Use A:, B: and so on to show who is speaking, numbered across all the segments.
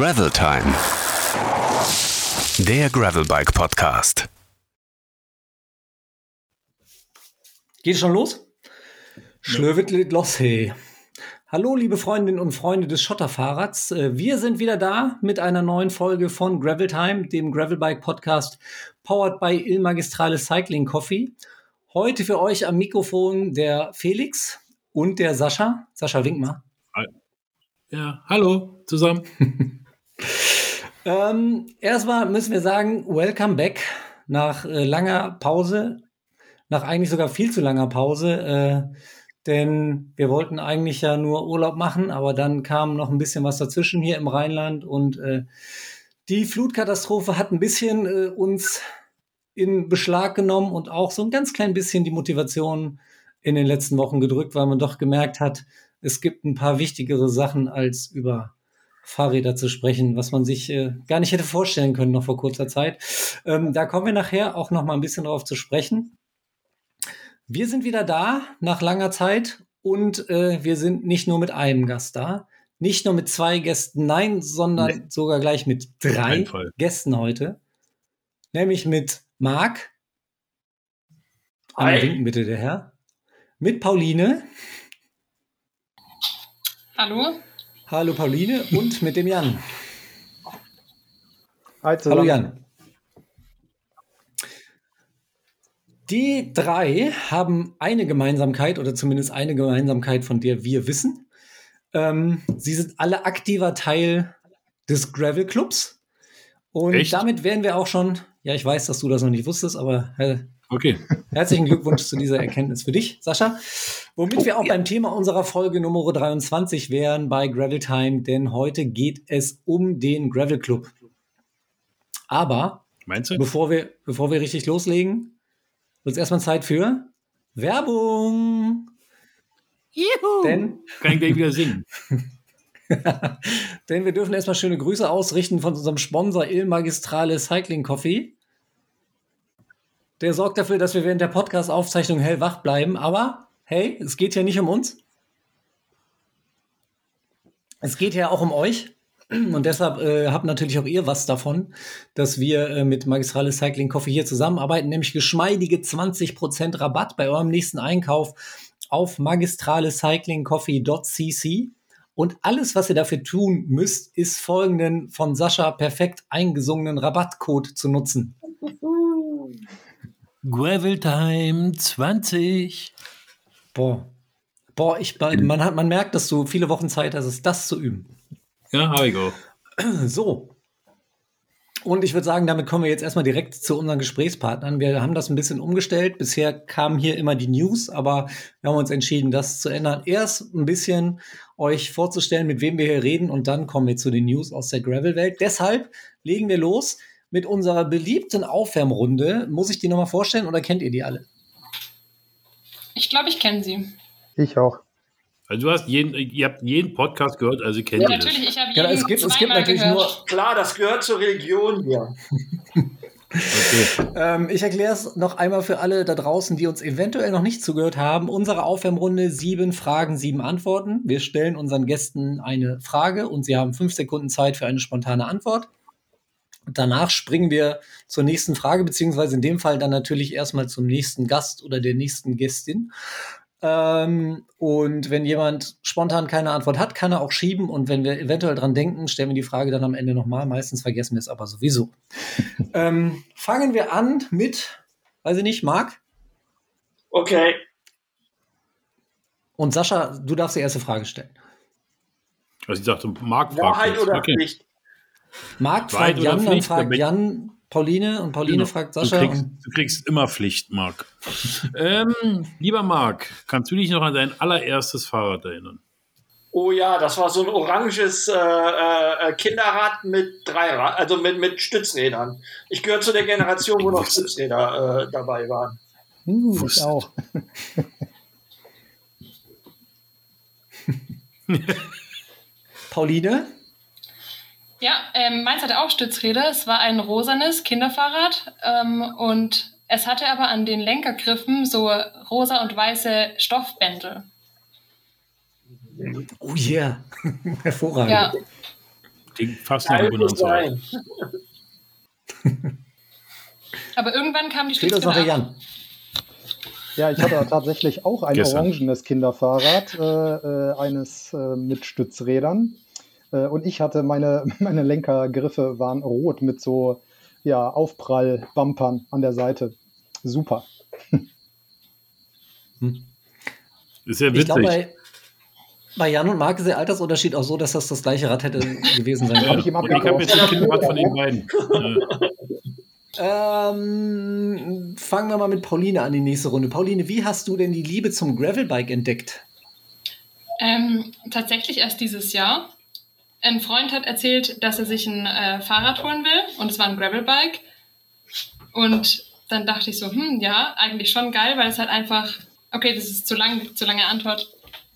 A: Gravel Time. Der Gravelbike Podcast.
B: Geht schon los? Schlöwit lit los, hey. Hallo, liebe Freundinnen und Freunde des Schotterfahrrads. Äh, Wir sind wieder da mit einer neuen Folge von Gravel Time, dem Gravelbike Podcast, powered by Il Magistrale Cycling Coffee. Heute für euch am Mikrofon der Felix und der Sascha. Sascha, wink mal.
C: Ja, hallo zusammen.
B: Ähm, erstmal müssen wir sagen, welcome back nach äh, langer Pause, nach eigentlich sogar viel zu langer Pause, äh, denn wir wollten eigentlich ja nur Urlaub machen, aber dann kam noch ein bisschen was dazwischen hier im Rheinland und äh, die Flutkatastrophe hat ein bisschen äh, uns in Beschlag genommen und auch so ein ganz klein bisschen die Motivation in den letzten Wochen gedrückt, weil man doch gemerkt hat, es gibt ein paar wichtigere Sachen als über Fahrräder zu sprechen, was man sich äh, gar nicht hätte vorstellen können noch vor kurzer Zeit. Ähm, da kommen wir nachher auch noch mal ein bisschen drauf zu sprechen. Wir sind wieder da nach langer Zeit und äh, wir sind nicht nur mit einem Gast da, nicht nur mit zwei Gästen, nein, sondern
C: Nee.
B: sogar gleich mit drei. Gästen heute, nämlich mit Marc. Einmal
D: Hi.
B: winken bitte der Herr. Mit Pauline.
E: Hallo?
B: Hallo Pauline und mit dem Jan.
D: Hi zusammen.
B: Hallo Jan. Die drei haben eine Gemeinsamkeit oder zumindest eine Gemeinsamkeit, von der wir wissen. Ähm, sie sind alle aktiver Teil des Gravel Clubs. Und
C: Echt?
B: damit wären wir auch schon, ja, ich weiß, dass du das noch nicht wusstest, aber äh,
C: Okay.
B: Herzlichen Glückwunsch zu dieser Erkenntnis für dich, Sascha. Womit wir auch beim Thema unserer Folge Nummer 23 wären bei Gravel Time, denn heute geht es um den Gravel Club. Aber
C: Meinst du?
B: bevor wir, bevor wir richtig loslegen, wird es erstmal Zeit für Werbung.
C: Juhu.
B: Denn,
C: Kann ich gleich wieder singen.
B: denn wir dürfen erstmal schöne Grüße ausrichten von unserem Sponsor Il Magistrale Cycling Coffee. Der sorgt dafür, dass wir während der Podcast-Aufzeichnung hellwach bleiben. Aber hey, es geht ja nicht um uns. Es geht ja auch um euch. Und deshalb äh, habt natürlich auch ihr was davon, dass wir äh, mit Magistrale Cycling Coffee hier zusammenarbeiten, nämlich geschmeidige 20% Rabatt bei eurem nächsten Einkauf auf magistralecyclingcoffee.cc. Und alles, was ihr dafür tun müsst, ist folgenden von Sascha perfekt eingesungenen Rabattcode zu nutzen.
C: Gravel Time 20.
B: Boah. Boah, ich, man, hat, man merkt, dass du viele Wochen Zeit hast, das zu üben.
C: Ja, habe ich auch.
B: So. Und ich würde sagen, damit kommen wir jetzt erstmal direkt zu unseren Gesprächspartnern. Wir haben das ein bisschen umgestellt. Bisher kamen hier immer die News, aber wir haben uns entschieden, das zu ändern. Erst ein bisschen euch vorzustellen, mit wem wir hier reden und dann kommen wir zu den News aus der Gravel-Welt. Deshalb legen wir los mit unserer beliebten Aufwärmrunde. Muss ich die nochmal vorstellen oder kennt ihr die alle?
E: Ich glaube, ich kenne sie.
D: Ich auch.
C: Also du hast jeden, ihr habt jeden Podcast gehört, also kennt
E: Ja,
C: ihr das.
E: natürlich, ich habe
B: Ja,
E: jeden
B: es gibt, es gibt natürlich
E: gehört.
B: nur
D: Klar, das gehört zur Religion hier.
C: Okay.
B: Ähm, ich erkläre es noch einmal für alle da draußen, die uns eventuell noch nicht zugehört haben. Unsere Aufwärmrunde, sieben Fragen, sieben Antworten. Wir stellen unseren Gästen eine Frage und sie haben fünf Sekunden Zeit für eine spontane Antwort. Danach springen wir zur nächsten Frage, beziehungsweise in dem Fall dann natürlich erstmal zum nächsten Gast oder der nächsten Gästin. Ähm, und wenn jemand spontan keine Antwort hat, kann er auch schieben. Und wenn wir eventuell dran denken, stellen wir die Frage dann am Ende nochmal. Meistens vergessen wir es aber sowieso. ähm, fangen wir an mit, weiß ich nicht, Marc
D: Okay.
B: und Sascha. Du darfst die erste Frage stellen.
C: Also ich dachte, Marc fragt
D: Wahrheit
C: jetzt.
D: oder
C: okay.
D: Pflicht?
B: Marc fragt Jan, dann fragt Jan Pauline und Pauline
C: Genau.
B: fragt
C: Du
B: Sascha.
C: kriegst,
B: und-
C: du kriegst immer Pflicht, Marc. ähm, lieber Marc, kannst du dich noch an dein allererstes Fahrrad erinnern?
D: Oh ja, das war so ein oranges äh, äh, Kinderrad mit drei Rad, also mit, mit Stützrädern. Ich gehöre zu der Generation, wo noch Stützräder äh, dabei waren.
B: Uh, ich auch. Pauline?
E: Ja, ähm, meins hatte auch Stützräder. Es war ein rosanes Kinderfahrrad ähm, und es hatte aber an den Lenkergriffen so rosa und weiße Stoffbändel.
B: Oh yeah. Hervorragend.
E: Ja,
C: Klingt fast Bonanza.
D: sein.
E: Aber irgendwann kam die
B: noch
E: Stützräder.
B: Jan.
F: Ja, ich hatte tatsächlich auch ein
C: Gestern.
F: orangenes Kinderfahrrad, äh, äh, eines äh, mit Stützrädern. Äh, und ich hatte meine, meine Lenkergriffe waren rot mit so ja, Aufprall-Bumpern an der Seite. Super.
C: Ist ja
B: Ich glaube,
C: witzig.
B: bei, bei Jan und Marc ist der Altersunterschied auch so, dass das das gleiche Rad hätte gewesen sein
F: ich
B: können.
C: und ich habe jetzt ein. Kinderrad von den beiden. Äh,
B: Ähm, fangen wir mal mit Pauline an, die nächste Runde. Pauline, wie hast du denn die Liebe zum Gravelbike entdeckt?
E: Ähm, tatsächlich erst dieses Jahr. Ein Freund hat erzählt, dass er sich ein äh, Fahrrad holen will und es war ein Gravelbike. Und dann dachte ich so, hm, ja, eigentlich schon geil, weil es halt einfach, okay, das ist zu lang, zu lange Antwort.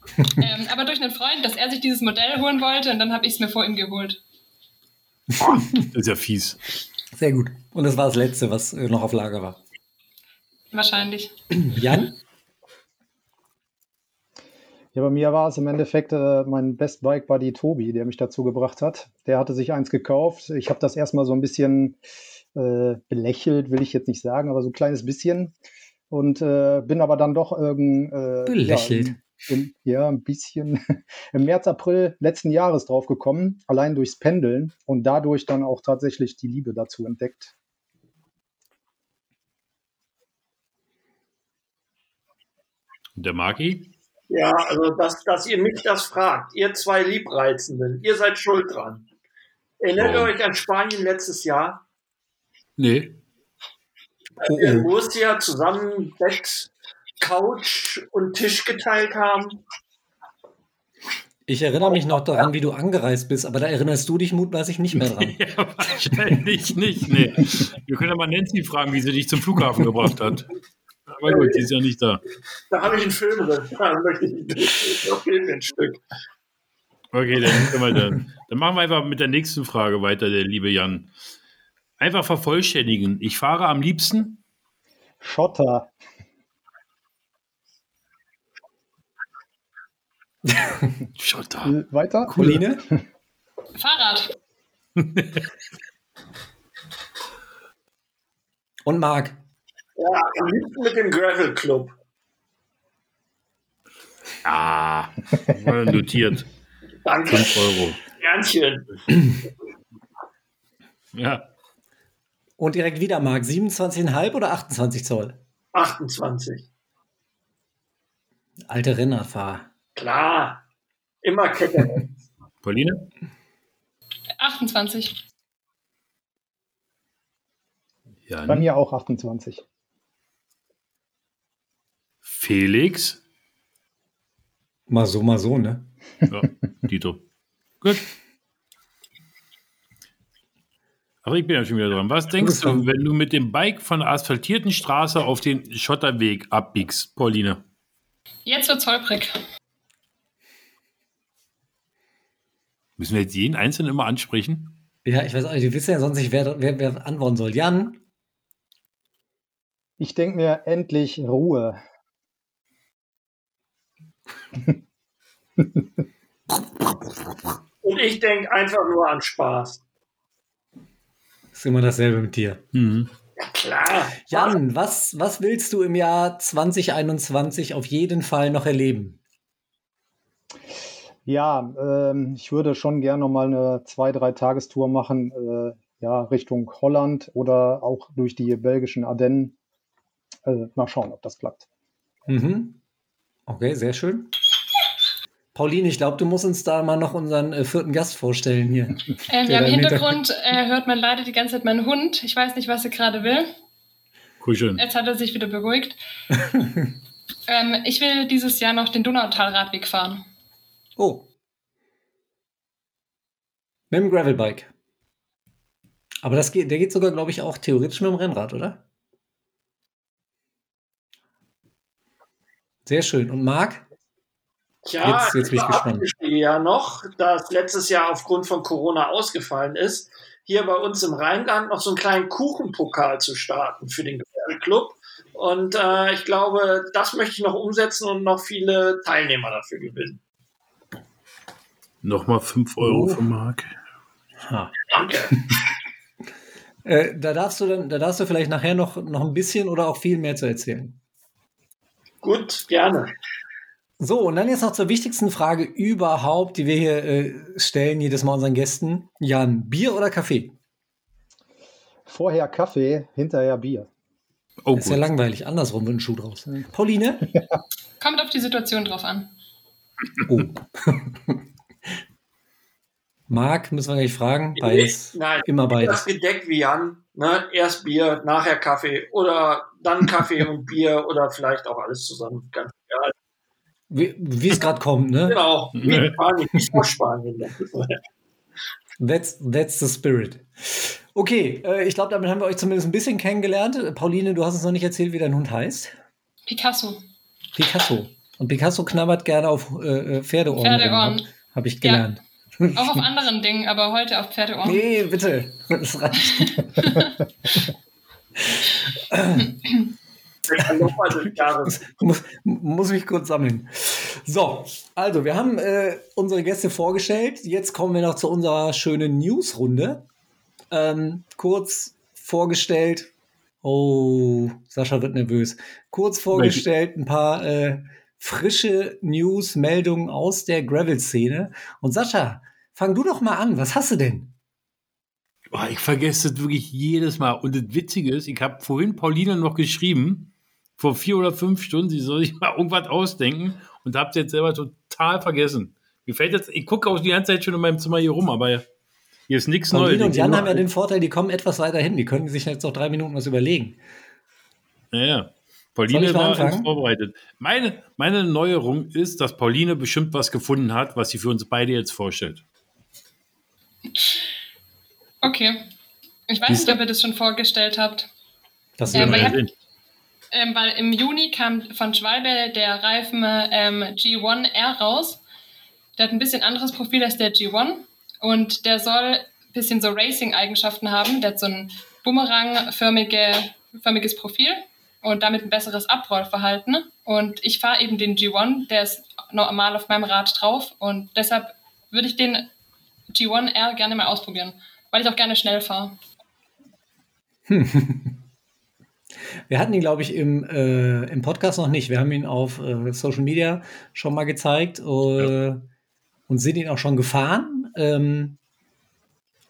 E: ähm, aber durch einen Freund, dass er sich dieses Modell holen wollte und dann habe ich es mir vor ihm geholt.
C: das ist ja fies.
B: Sehr gut. Und das war das Letzte, was äh, noch auf Lager war.
E: Wahrscheinlich.
B: Jan?
F: Ja, bei mir war es im Endeffekt äh, mein Best Bike Buddy Tobi, der mich dazu gebracht hat. Der hatte sich eins gekauft. Ich habe das erstmal so ein bisschen äh, belächelt, will ich jetzt nicht sagen, aber so ein kleines bisschen. Und äh, bin aber dann doch irgend, äh,
B: Belächelt.
F: Ja, im, ja, ein bisschen im März, April letzten Jahres drauf gekommen, allein durchs Pendeln und dadurch dann auch tatsächlich die Liebe dazu entdeckt.
C: Der Maki?
D: Ja, also dass, dass ihr mich das fragt, ihr zwei Liebreizenden, ihr seid schuld dran. Erinnert ihr euch an Spanien letztes Jahr?
C: Nee.
B: Oh,
D: Wir in
B: oh.
D: Murcia zusammen Bett, Couch und Tisch geteilt haben.
B: Ich erinnere mich noch daran, wie du angereist bist, aber da erinnerst du dich mutmaßlich nicht mehr dran.
C: Ja, wahrscheinlich nicht. Nee. Wir können ja mal Nancy fragen, wie sie dich zum Flughafen gebracht hat. Aber gut, die ist ja nicht da.
D: Da habe ich einen Film drin. Da möchte ich ein Stück.
C: Okay, dann, wir dann, dann machen wir einfach mit der nächsten Frage weiter, der liebe Jan. Einfach vervollständigen. Ich fahre am liebsten.
F: Schotter.
C: Schotter.
F: Weiter?
B: Pauline?
E: Fahrrad.
B: Und Marc?
D: Ja, am liebsten mit dem Gravel Club.
C: Ah, mal notiert.
D: Danke.
C: 5 Euro.
D: Ernstchen.
C: Ja.
B: Und direkt wieder Marc. 27,5 oder 28 Zoll?
D: 28.
B: Alte Rennradfahrer.
D: Klar. Immer Kette.
C: Pauline?
E: 28.
C: Jan.
F: Bei mir auch 28.
C: Felix?
B: Mal so, mal so, ne?
C: Ja, Dito. Gut. Aber ich bin ja schon wieder dran. Was denkst du, wenn du mit dem Bike von der asphaltierten Straße auf den Schotterweg abbiegst, Pauline?
E: Jetzt wird's holprig.
C: Müssen wir jetzt jeden Einzelnen immer ansprechen?
B: Ja, ich weiß auch nicht, die wissen ja sonst nicht, wer, wer, wer antworten soll. Jan?
F: Ich denke mir endlich Ruhe.
D: Und ich denke einfach nur an Spaß.
B: Ist immer dasselbe mit dir.
C: Mhm.
D: Ja, klar.
B: Jan, was, was willst du im Jahr 2021 auf jeden Fall noch erleben?
F: Ja, ähm, ich würde schon gerne noch mal eine zwei, drei Tagestour machen, äh, ja, Richtung Holland oder auch durch die belgischen Ardennen. Äh, mal schauen, ob das klappt.
B: Mhm. Okay, sehr schön. Pauline, ich glaube, du musst uns da mal noch unseren äh, vierten Gast vorstellen hier.
E: Ähm, ja, im Hintergrund äh, hört man leider die ganze Zeit meinen Hund. Ich weiß nicht, was er gerade will.
C: Kuscheln.
E: Jetzt hat er sich wieder beruhigt. ähm, ich will dieses Jahr noch den Donautalradweg fahren.
B: Oh. Mit dem Gravelbike. Aber das geht, der geht sogar, glaube ich, auch theoretisch mit dem Rennrad, oder? Sehr schön. Und Marc?
D: Tja,
B: Jetzt- jetzt bin ich gespannt.
D: ich stehe ja noch, dass letztes Jahr aufgrund von Corona ausgefallen ist, hier bei uns im Rheinland noch so einen kleinen Kuchenpokal zu starten für den Club. Und äh, ich glaube, das möchte ich noch umsetzen und noch viele Teilnehmer dafür gewinnen.
C: Nochmal 5 Euro
B: Oh.
C: für Marc.
B: Ha.
D: Danke.
B: Äh, da darfst du dann, da darfst du vielleicht nachher noch, noch ein bisschen oder auch viel mehr zu erzählen.
D: Gut, gerne.
B: So, und dann jetzt noch zur wichtigsten Frage überhaupt, die wir hier äh, stellen, jedes Mal unseren Gästen. Jan, Bier oder Kaffee?
F: Vorher Kaffee, hinterher Bier.
C: Oh,
B: ist ja
C: gut.
B: langweilig, andersrum wird ein Schuh draus. Pauline?
E: Kommt auf die Situation drauf an.
B: Oh. Marc, müssen wir gleich fragen. Beides.
D: Nein,
B: Immer
D: das
B: beides.
D: gedeckt wie Jan. Ne? Erst Bier, nachher Kaffee oder dann Kaffee und Bier oder vielleicht auch alles zusammen. Ganz.
B: Wie, wie es gerade kommt, ne?
D: Genau, Spanien, wie vor Spanien.
B: That's, that's the spirit. Okay, äh, ich glaube, damit haben wir euch zumindest ein bisschen kennengelernt. Pauline, du hast uns noch nicht erzählt, wie dein Hund heißt.
E: Picasso.
B: Picasso. Und Picasso knabbert gerne auf äh, äh, Pferdeohren.
E: Pferdeohren.
B: Habe hab ich
E: Ja.
B: gelernt.
E: Auch auf anderen Dingen, aber heute auf Pferdeohren.
B: Nee, bitte. Das reicht. Muss, muss mich kurz sammeln. So, also wir haben äh, unsere Gäste vorgestellt. Jetzt kommen wir noch zu unserer schönen Newsrunde. Ähm, kurz vorgestellt. Oh, Sascha wird nervös. Kurz vorgestellt ein paar äh, frische News, Meldungen aus der Gravel-Szene. Und Sascha, fang du doch mal an. Was hast du denn?
C: Boah, ich vergesse das wirklich jedes Mal. Und das Witzige ist, ich habe vorhin Pauline noch geschrieben, vor vier oder fünf Stunden, sie soll sich mal irgendwas ausdenken und habe es jetzt selber total vergessen. Mir fällt jetzt, ich gucke auch die ganze Zeit schon in meinem Zimmer hier rum, aber hier ist nichts Neues.
B: Pauline und Jan haben ja den Vorteil, die kommen etwas weiter hin. Die können sich jetzt noch drei Minuten was überlegen.
C: Ja, ja. Pauline war vorbereitet. Meine, meine Neuerung ist, dass Pauline bestimmt was gefunden hat, was sie für uns beide jetzt vorstellt.
E: Okay. Ich weiß
C: Siehst
E: nicht, ob ihr das schon vorgestellt habt.
B: Das
E: Ja,
B: wird
E: aber
C: Ja,
E: ich hab-
C: sehen.
E: Ähm, weil im Juni kam von Schwalbe der Reifen ähm, G1 R raus. Der hat ein bisschen anderes Profil als der G1 und der soll ein bisschen so Racing-Eigenschaften haben. Der hat so ein Bumerang-förmige, förmiges Profil und damit ein besseres Abrollverhalten. Und ich fahre eben den G1, der ist normal auf meinem Rad drauf und deshalb würde ich den G1 R gerne mal ausprobieren, weil ich auch gerne schnell fahre.
B: Wir hatten ihn, glaube ich, im, äh, im Podcast noch nicht. Wir haben ihn auf äh, Social Media schon mal gezeigt äh, und sind ihn auch schon gefahren ähm,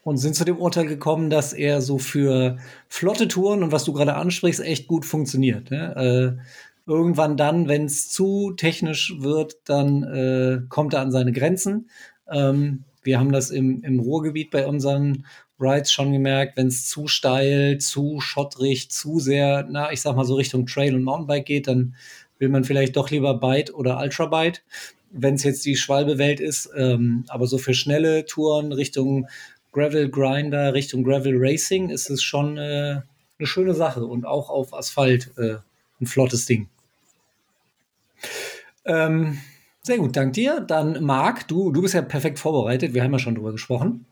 B: und sind zu dem Urteil gekommen, dass er so für flotte Touren und was du gerade ansprichst, echt gut funktioniert. Ne? Äh, irgendwann dann, wenn es zu technisch wird, dann äh, kommt er an seine Grenzen. Ähm, wir haben das im, im Ruhrgebiet bei unseren Rides schon gemerkt, wenn es zu steil, zu schottrig, zu sehr, na, ich sag mal so Richtung Trail und Mountainbike geht, dann will man vielleicht doch lieber Byte oder Ultrabyte, wenn es jetzt die Schwalbe-Welt ist. Ähm, aber so für schnelle Touren Richtung Gravel Grinder, Richtung Gravel Racing ist es schon äh, eine schöne Sache und auch auf Asphalt äh, ein flottes Ding. Ähm, sehr gut, dank dir. Dann Marc, du, du bist ja perfekt vorbereitet. Wir haben ja schon drüber gesprochen.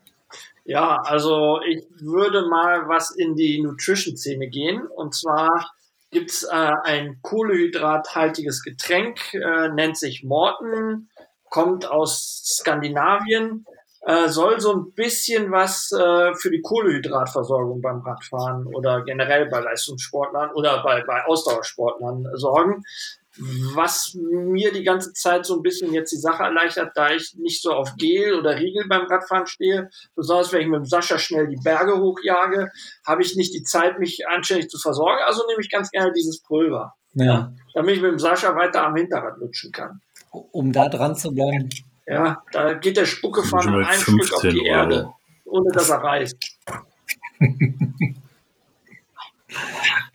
D: Ja, also ich würde mal was in die Nutrition-Szene gehen. Und zwar gibt's äh, ein kohlehydrathaltiges Getränk, äh, nennt sich Morton, kommt aus Skandinavien, äh, soll so ein bisschen was äh, für die Kohlehydratversorgung beim Radfahren oder generell bei Leistungssportlern oder bei, bei Ausdauersportlern sorgen. Was mir die ganze Zeit so ein bisschen jetzt die Sache erleichtert, da ich nicht so auf Gel oder Riegel beim Radfahren stehe, besonders wenn ich mit dem Sascha schnell die Berge hochjage, habe ich nicht die Zeit, mich anständig zu versorgen. Also nehme ich ganz gerne dieses Pulver,
B: Ja,
D: damit ich mit dem Sascha weiter am Hinterrad lutschen kann.
B: um da dran zu bleiben.
D: Ja, da geht der Spucke von einem Stück auf
C: 15
D: die Erde,
C: Euro.
D: ohne dass er reißt.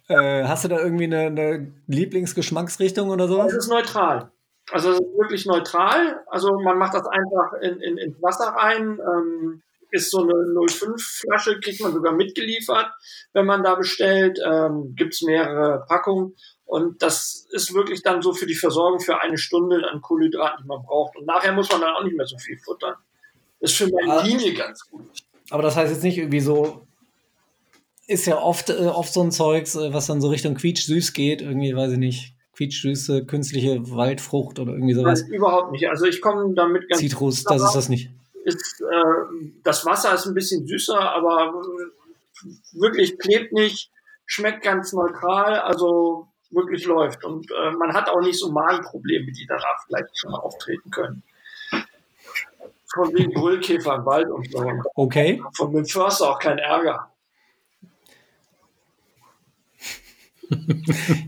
B: Äh, hast du da irgendwie eine, eine Lieblingsgeschmacksrichtung oder
D: Es
B: sowas?
D: ist neutral. Also es ist wirklich neutral. Also man macht das einfach in, in, ins Wasser rein. Ähm, ist so eine 05-Flasche, kriegt man sogar mitgeliefert, wenn man da bestellt. Ähm, Gibt es mehrere Packungen. Und das ist wirklich dann so für die Versorgung für eine Stunde an Kohlenhydraten, die man braucht. Und nachher muss man dann auch nicht mehr so viel futtern. Ist für meine
B: Ah.
D: Linie ganz gut.
B: Aber das heißt jetzt nicht irgendwie so, ist ja oft, äh, oft so ein Zeugs, äh, was dann so Richtung quietsch-süß geht, irgendwie, weiß ich nicht, quietsch-süße, künstliche Waldfrucht oder irgendwie sowas.
D: Nein, überhaupt nicht. Also ich komme damit ganz
B: Zitrus, das ist das nicht.
D: ist, äh, das Wasser ist ein bisschen süßer, aber wirklich klebt nicht, schmeckt ganz neutral, also wirklich läuft. Und äh, man hat auch nicht so Magenprobleme, die danach vielleicht schon auftreten können. Von wegen Brüllkäfer im Wald und so.
B: Okay.
D: Von dem Förster auch kein Ärger.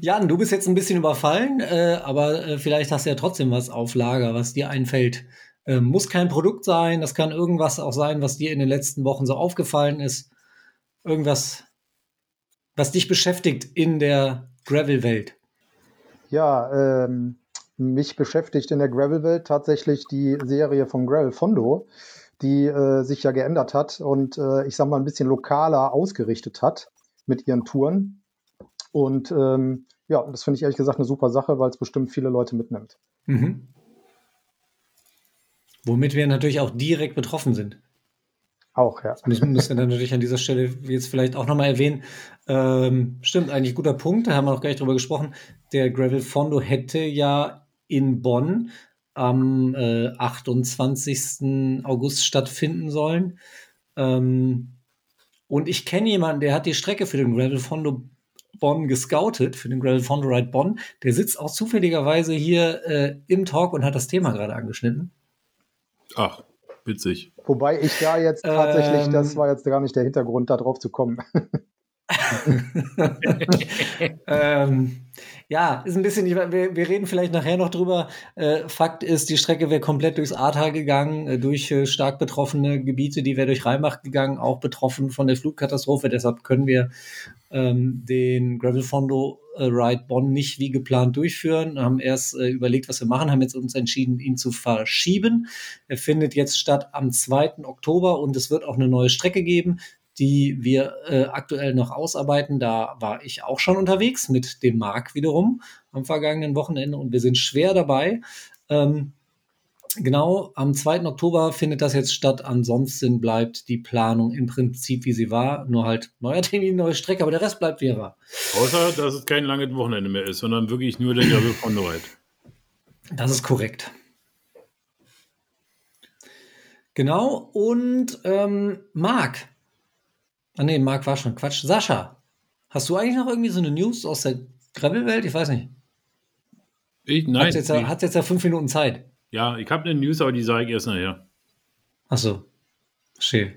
B: Jan, du bist jetzt ein bisschen überfallen, äh, aber äh, vielleicht hast du ja trotzdem was auf Lager, was dir einfällt. Äh, muss kein Produkt sein, das kann irgendwas auch sein, was dir in den letzten Wochen so aufgefallen ist. Irgendwas, was dich beschäftigt in der Gravel-Welt.
F: Ja, ähm, mich beschäftigt in der Gravel-Welt tatsächlich die Serie von Gravel Fondo, die äh, sich ja geändert hat und äh, ich sag mal ein bisschen lokaler ausgerichtet hat mit ihren Touren. Und ähm, ja, das finde ich ehrlich gesagt eine super Sache, weil es bestimmt viele Leute mitnimmt.
B: Mhm. Womit wir natürlich auch direkt betroffen sind.
F: Auch, ja.
B: Das müssen wir dann natürlich an dieser Stelle jetzt vielleicht auch nochmal erwähnen. Ähm, stimmt, eigentlich guter Punkt, da haben wir noch gar nicht drüber gesprochen. Der Gravel Fondo hätte ja in Bonn am äh, 28. August stattfinden sollen. Ähm, und ich kenne jemanden, der hat die Strecke für den Gravel Fondo Bonn gescoutet, für den Gravel Fondo Ride Bonn. Der sitzt auch zufälligerweise hier äh, im Talk und hat das Thema gerade angeschnitten.
C: Ach, witzig.
F: Wobei ich da jetzt tatsächlich,
B: Ähm.
F: das war jetzt gar nicht der Hintergrund, da drauf zu kommen.
B: ähm, ja, ist ein bisschen, wir, wir reden vielleicht nachher noch drüber. Äh, Fakt ist, die Strecke wäre komplett durchs Ahrtal gegangen, äh, durch äh, stark betroffene Gebiete, die wäre durch Rheinbach gegangen, auch betroffen von der Flugkatastrophe. Deshalb können wir ähm, den Gravel Fondo äh, Ride Bonn nicht wie geplant durchführen. Haben erst äh, überlegt, was wir machen, haben jetzt uns entschieden, ihn zu verschieben. Er findet jetzt statt am 2. Oktober und es wird auch eine neue Strecke geben die wir äh, aktuell noch ausarbeiten. Da war ich auch schon unterwegs mit dem Marc wiederum am vergangenen Wochenende und wir sind schwer dabei. Ähm, genau, am 2. Oktober findet das jetzt statt. Ansonsten bleibt die Planung im Prinzip, wie sie war. Nur halt neuer Termin, neue Strecke, aber der Rest bleibt wie er war.
C: Außer, dass es kein langes Wochenende mehr ist, sondern wirklich nur der Gravel von Ride.
B: Das ist korrekt. Genau, und ähm, Marc. Ah nee, Marc war schon Quatsch. Sascha, hast du eigentlich noch irgendwie so eine News aus der Gravel-Welt? Ich weiß nicht.
C: Ich, nein.
B: Hat jetzt, hat's jetzt ja fünf Minuten Zeit.
C: Ja, ich habe eine News, aber die sage ich erst nachher.
B: Ach so. Schön.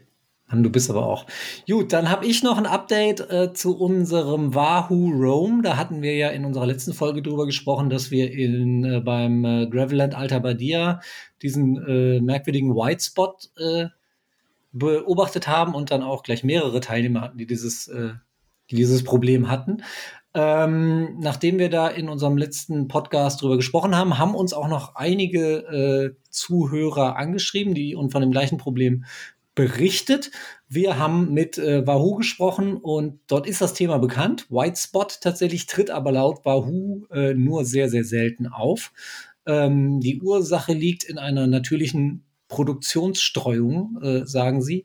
B: Mann, du bist aber auch. Gut, dann habe ich noch ein Update äh, zu unserem Wahoo Roam. Da hatten wir ja in unserer letzten Folge drüber gesprochen, dass wir in, äh, beim äh, Gravelland Alta Badia diesen äh, merkwürdigen White Spot äh, beobachtet haben und dann auch gleich mehrere Teilnehmer hatten, die dieses, äh, die dieses Problem hatten. Ähm, nachdem wir da in unserem letzten Podcast drüber gesprochen haben, haben uns auch noch einige äh, Zuhörer angeschrieben, die uns von dem gleichen Problem berichtet. Wir haben mit äh, Wahoo gesprochen und dort ist das Thema bekannt. White Spot tatsächlich tritt aber laut Wahoo äh, nur sehr, sehr selten auf. Ähm, die Ursache liegt in einer natürlichen Produktionsstreuung, äh, sagen sie.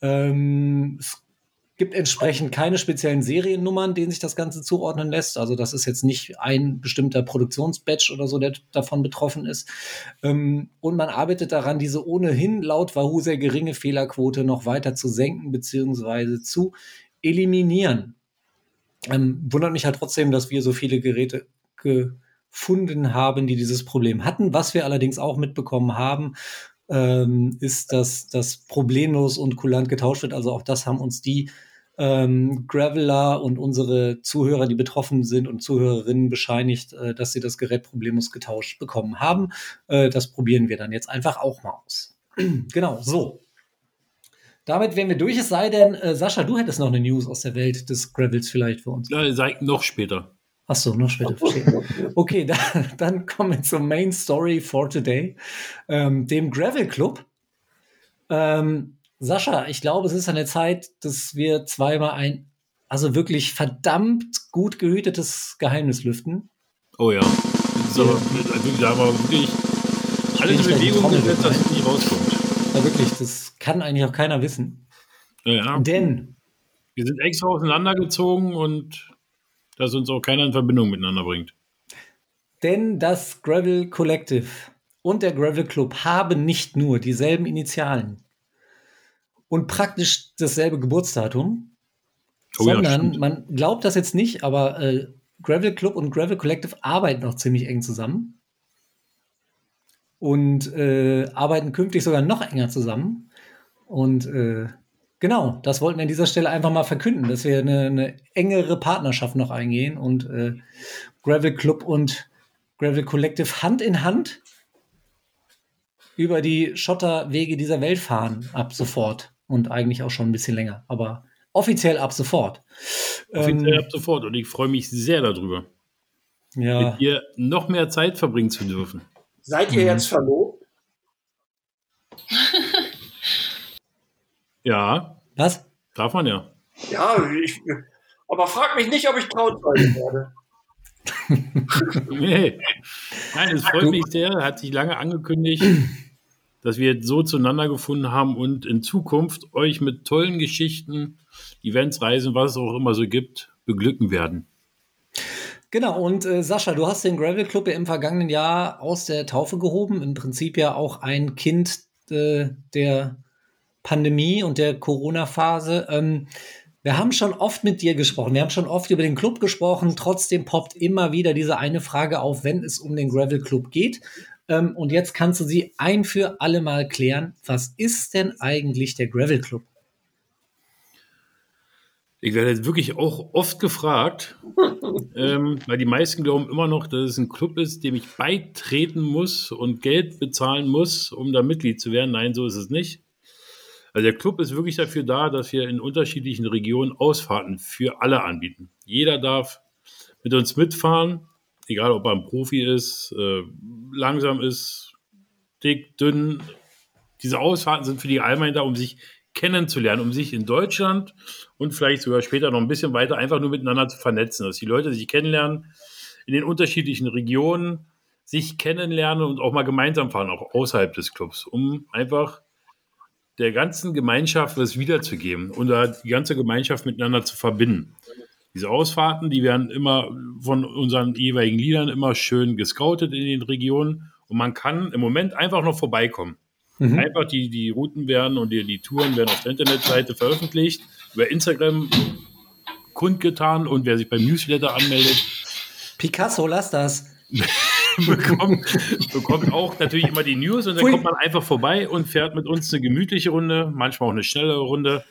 B: Ähm, es gibt entsprechend keine speziellen Seriennummern, denen sich das Ganze zuordnen lässt. Also das ist jetzt nicht ein bestimmter Produktionsbatch oder so, der davon betroffen ist. Ähm, und man arbeitet daran, diese ohnehin laut Wahoo sehr geringe Fehlerquote noch weiter zu senken bzw. zu eliminieren. Ähm, wundert mich halt trotzdem, dass wir so viele Geräte gefunden haben, die dieses Problem hatten. Was wir allerdings auch mitbekommen haben, ähm, ist, dass das problemlos und kulant getauscht wird. Also auch das haben uns die ähm, Graveler und unsere Zuhörer, die betroffen sind und Zuhörerinnen bescheinigt, äh, dass sie das Gerät problemlos getauscht bekommen haben. Äh, das probieren wir dann jetzt einfach auch mal aus. genau, so. Damit wären wir durch, es sei denn, äh, Sascha, du hättest noch eine News aus der Welt des Gravels vielleicht für uns.
C: Ja, sag noch später.
B: Ach so, noch später. Okay, da, dann kommen wir zur Main Story for today, ähm, dem Gravel Club. Ähm, Sascha, ich glaube, es ist an der Zeit, dass wir zweimal ein, also wirklich verdammt gut gehütetes Geheimnis lüften.
C: Oh ja. Das ist aber, also, da haben wir wirklich alles in
B: Stell ich gleich die
C: Bewegung
B: Trommel
C: gesetzt, dass es nie rauskommt.
B: Ja, wirklich, das kann eigentlich auch keiner wissen.
C: Ja, ja.
B: Denn,
C: Wir sind extra auseinandergezogen und dass uns auch keiner in Verbindung miteinander bringt.
B: denn das Gravel Collective und der Gravel Club haben nicht nur dieselben Initialen und praktisch dasselbe Geburtsdatum,
C: Oh ja,
B: sondern
C: stimmt.
B: man glaubt das jetzt nicht, aber äh, Gravel Club und Gravel Collective arbeiten noch ziemlich eng zusammen und äh, arbeiten künftig sogar noch enger zusammen. Und äh, genau, das wollten wir an dieser Stelle einfach mal verkünden, dass wir eine, eine engere Partnerschaft noch eingehen und äh, Gravel Club und Gravel Collective Hand in Hand über die Schotterwege dieser Welt fahren ab sofort und eigentlich auch schon ein bisschen länger, aber offiziell ab sofort.
C: Offiziell
B: Ähm,
C: ab sofort. Und ich freue mich sehr darüber,
B: ja,
C: mit dir noch mehr Zeit verbringen zu dürfen.
D: Seid ihr
B: Mhm.
D: jetzt verlobt?
C: Ja,
B: was?
C: darf man ja.
D: Ja, ich, aber frag mich nicht, ob ich Trauzeuge werde.
C: Nee. Nein, es freut mich sehr. Hat sich lange angekündigt, dass wir jetzt so zueinander gefunden haben und in Zukunft euch mit tollen Geschichten, Events, Reisen, was es auch immer so gibt, beglücken werden.
B: Genau, und äh, Sascha, du hast den Gravel Club ja im vergangenen Jahr aus der Taufe gehoben. Im Prinzip ja auch ein Kind äh, der Pandemie und der Corona-Phase. Ähm, wir haben schon oft mit dir gesprochen, wir haben schon oft über den Club gesprochen. Trotzdem poppt immer wieder diese eine Frage auf, wenn es um den Gravel Club geht. Ähm, und jetzt kannst du sie ein für alle Mal klären. Was ist denn eigentlich der Gravel Club?
C: Ich werde jetzt wirklich auch oft gefragt, ähm, weil die meisten glauben immer noch, dass es ein Club ist, dem ich beitreten muss und Geld bezahlen muss, um da Mitglied zu werden. Nein, so ist es nicht. Also der Club ist wirklich dafür da, dass wir in unterschiedlichen Regionen Ausfahrten für alle anbieten. Jeder darf mit uns mitfahren, egal ob er ein Profi ist, äh, langsam ist, dick, dünn. Diese Ausfahrten sind für die Allgemeinen da, um sich kennenzulernen, um sich in Deutschland und vielleicht sogar später noch ein bisschen weiter einfach nur miteinander zu vernetzen, dass die Leute sich kennenlernen in den unterschiedlichen Regionen, sich kennenlernen und auch mal gemeinsam fahren, auch außerhalb des Clubs, um einfach der ganzen Gemeinschaft was wiederzugeben und da die ganze Gemeinschaft miteinander zu verbinden. Diese Ausfahrten, die werden immer von unseren jeweiligen Liedern immer schön gescoutet in den Regionen und man kann im Moment einfach noch vorbeikommen.
B: Mhm.
C: Einfach die, die Routen werden und die, die Touren werden auf der Internetseite veröffentlicht, über Instagram kundgetan und wer sich beim Newsletter anmeldet,
B: Picasso, lass das.
C: bekommt, bekommt auch natürlich immer die News und dann
B: Pfui.
C: kommt man einfach vorbei und fährt mit uns eine gemütliche Runde, manchmal auch eine schnellere Runde.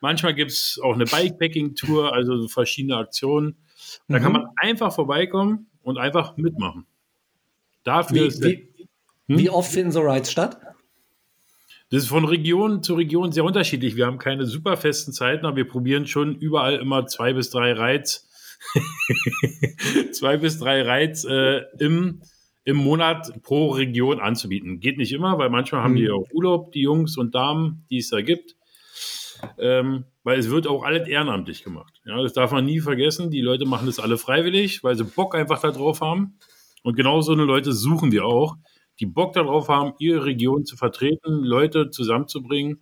C: Manchmal gibt es auch eine Bikepacking-Tour, also so verschiedene Aktionen. Da kann
B: Mhm.
C: man einfach vorbeikommen und einfach mitmachen. Dafür
B: Wie,
C: ist
B: wie,
C: Hm?
B: wie oft finden so Rides statt?
C: Das ist von Region zu Region sehr unterschiedlich. Wir haben keine super festen Zeiten, aber wir probieren schon überall immer zwei bis drei Rides, zwei bis drei Rides äh, im, im Monat pro Region anzubieten. Geht nicht immer, weil manchmal haben die
B: Mhm.
C: auch Urlaub, die Jungs und Damen, die es da gibt. Ähm, weil es wird auch alles ehrenamtlich gemacht. Ja, das darf man nie vergessen. Die Leute machen das alle freiwillig, weil sie Bock einfach da drauf haben. Und genau so eine Leute suchen wir auch, die Bock darauf haben, ihre Region zu vertreten, Leute zusammenzubringen,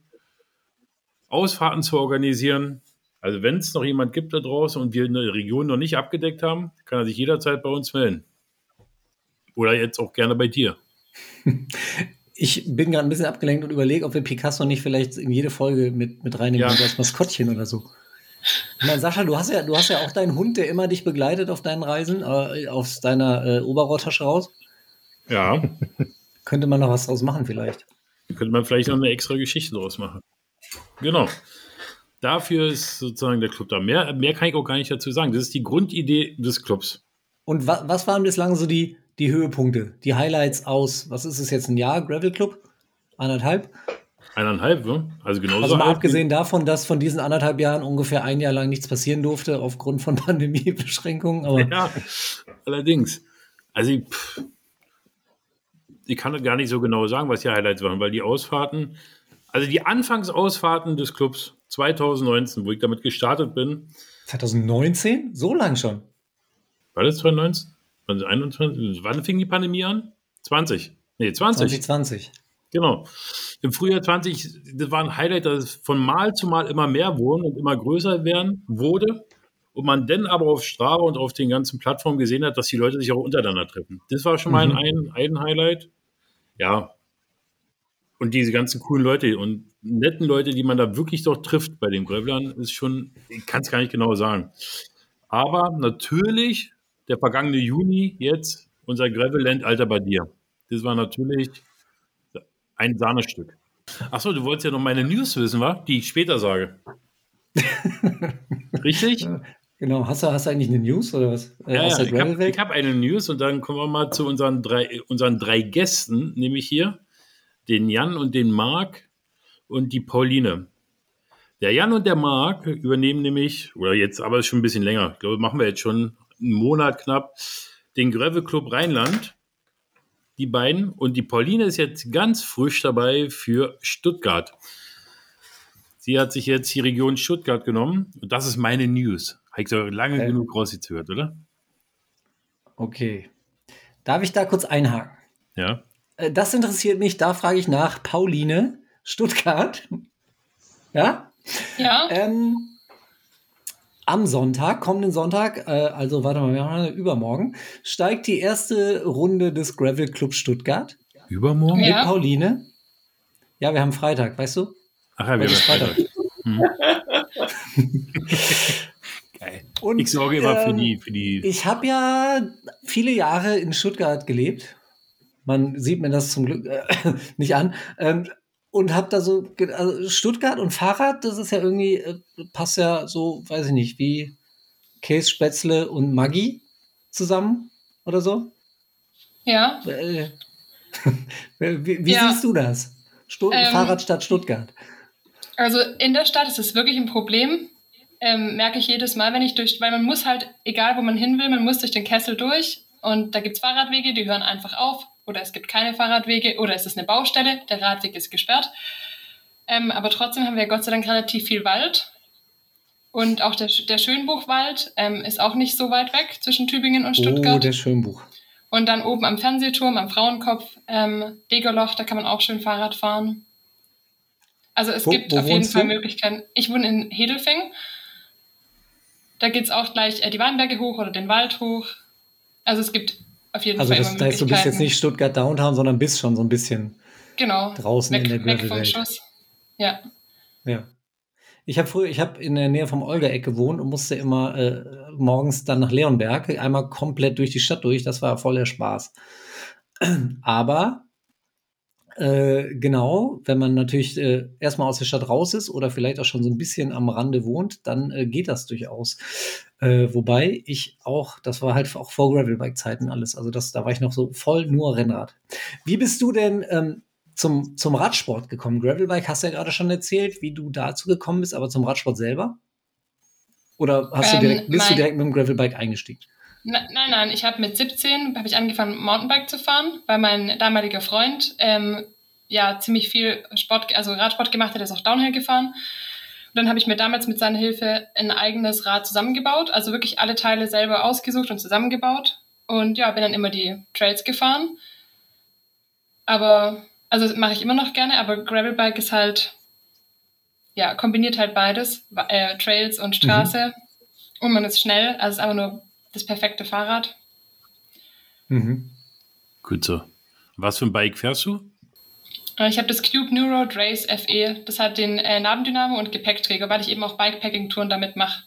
C: Ausfahrten zu organisieren. Also wenn es noch jemand gibt da draußen und wir eine Region noch nicht abgedeckt haben, kann er sich jederzeit bei uns melden. Oder jetzt auch gerne bei dir.
B: Ich bin gerade ein bisschen abgelenkt und überlege, ob wir Picasso nicht vielleicht in jede Folge mit, mit reinnehmen,
C: Ja.
B: als Maskottchen oder so. Meine, Sascha, du hast ja, du hast ja auch deinen Hund, der immer dich begleitet auf deinen Reisen, äh, aus deiner äh, Oberrohrtasche raus.
C: Ja,
B: Könnte man noch was draus machen, vielleicht.
C: könnte man vielleicht noch eine extra Geschichte draus machen. Genau. Dafür ist sozusagen der Club da. Mehr, mehr kann ich auch gar nicht dazu sagen. Das ist die Grundidee des Clubs.
B: Und wa was waren bislang so die, die Höhepunkte, die Highlights aus, was ist es jetzt, ein Jahr, Gravel Club? Anderthalb?
C: Eineinhalb, ne? Also genauso.
B: Also mal abgesehen davon, dass von diesen anderthalb Jahren ungefähr ein Jahr lang nichts passieren durfte aufgrund von Pandemiebeschränkungen. Aber
C: Ja, allerdings. Also ich, pff, ich kann das gar nicht so genau sagen, was die Highlights waren, weil die Ausfahrten, also die Anfangsausfahrten des Clubs 2019, wo ich damit gestartet bin,
B: 2019? So lang schon.
C: war das 2019? 2021? Wann fing die Pandemie an? 20. Nee, 20.
B: 2020.
C: Genau. Im Frühjahr 20, das war ein Highlight, dass es von Mal zu Mal immer mehr wurden und immer größer werden wurde. Und man dann aber auf Strava und auf den ganzen Plattformen gesehen hat, dass die Leute sich auch untereinander treffen. Das war schon mal
B: Mhm.
C: ein, ein Highlight. ja. Und diese ganzen coolen Leute und netten Leute, die man da wirklich doch trifft bei den Gravelern, ist schon, ich kann es gar nicht genau sagen. Aber natürlich, der vergangene Juni jetzt, unser Gravelland Alter bei dir. Das war natürlich ein Sahnestück. Achso, du wolltest ja noch meine News wissen, wa? Die ich später sage. Richtig?
B: Genau. Hast du, hast du eigentlich eine News oder was?
C: Äh, ja, ja, ich habe hab eine News und dann kommen wir mal zu unseren drei, unseren drei Gästen, nämlich hier den Jan und den Marc und die Pauline. Der Jan und der Marc übernehmen nämlich, oder jetzt aber schon ein bisschen länger, ich glaube, machen wir jetzt schon einen Monat knapp, den Gravel Club Rheinland die beiden. Und die Pauline ist jetzt ganz frisch dabei für Stuttgart. Sie hat sich jetzt die Region Stuttgart genommen. Und das ist meine News. Habe ich so lange okay. genug rausgehört, oder?
B: Okay. Darf ich da kurz einhaken?
C: Ja.
B: Äh, das interessiert mich. Da frage ich nach. Pauline, Stuttgart. Ja?
E: Ja.
B: Ähm, am Sonntag, kommenden Sonntag, äh, also warte mal, wir haben übermorgen, steigt die erste Runde des Gravel Club Stuttgart.
C: Übermorgen?
B: Mit Pauline. Ja, wir haben Freitag, weißt du?
C: Ach ja, wir haben Freitag. Hm. Geil. Und, ich sorge immer ähm, für, die, für die.
B: Ich habe ja viele Jahre in Stuttgart gelebt. Man sieht mir das zum Glück äh, nicht an. Ähm, und hab da so, also Stuttgart und Fahrrad, das ist ja irgendwie, äh, passt ja so, weiß ich nicht, wie Käse, Spätzle und Maggi zusammen oder so.
E: Ja.
B: Äh, wie, wie ja. siehst du das? Stutt ähm, Fahrradstadt Stuttgart.
E: Also in der Stadt ist es wirklich ein Problem. Ähm, merke ich jedes Mal, wenn ich durch, weil man muss halt, egal wo man hin will, man muss durch den Kessel durch und da gibt es Fahrradwege, die hören einfach auf oder es gibt keine Fahrradwege oder es ist eine Baustelle, der Radweg ist gesperrt. Ähm, aber trotzdem haben wir Gott sei Dank relativ viel Wald. Und auch der, der Schönbuchwald ähm, ist auch nicht so weit weg zwischen Tübingen und Stuttgart. Oh,
B: der Schönbuch.
E: Und dann oben am Fernsehturm, am Frauenkopf, ähm, Degerloch, da kann man auch schön Fahrrad fahren. Also es wo, gibt wo auf jeden Fall du? Möglichkeiten. Ich wohne in Hedelfing. Da geht es auch gleich äh, die Weinberge hoch oder den Wald hoch. Also es gibt auf jeden
B: also
E: Fall.
B: Also das heißt, du bist jetzt nicht Stuttgart Downtown, sondern bist schon so ein bisschen
E: genau.
B: draußen weg, in der
E: Gravel-Welt. Ja.
B: Ja. Ich habe früher, ich habe in der Nähe vom Olga-Eck gewohnt und musste immer äh, morgens dann nach Leonberg einmal komplett durch die Stadt durch. Das war voller Spaß. Aber äh, genau, wenn man natürlich äh, erstmal aus der Stadt raus ist oder vielleicht auch schon so ein bisschen am Rande wohnt, dann äh, geht das durchaus. Äh, wobei ich auch, das war halt auch vor Gravelbike-Zeiten alles. Also das, da war ich noch so voll nur Rennrad. Wie bist du denn ähm, zum, zum Radsport gekommen? Gravelbike hast du ja gerade schon erzählt, wie du dazu gekommen bist, aber zum Radsport selber? Oder hast ähm, du direkt, bist du direkt mit dem Gravelbike eingestiegen?
E: Nein, nein, ich habe mit 17 habe ich angefangen Mountainbike zu fahren, weil mein damaliger Freund ähm, ja ziemlich viel Sport, also Radsport gemacht hat, er ist auch Downhill gefahren. Und dann habe ich mir damals mit seiner Hilfe ein eigenes Rad zusammengebaut, also wirklich alle Teile selber ausgesucht und zusammengebaut. Und ja, bin dann immer die Trails gefahren. Aber, also mache ich immer noch gerne, aber Gravelbike ist halt, ja, kombiniert halt beides, äh, Trails und Straße. Mhm. Und man ist schnell, also es ist einfach nur das perfekte Fahrrad.
B: Mhm.
C: Gut so. Was für ein Bike fährst du?
E: Äh, ich habe das Cube New Road Race FE. Das hat den äh, Nabendynamo und Gepäckträger, weil ich eben auch Bikepacking-Touren damit mache.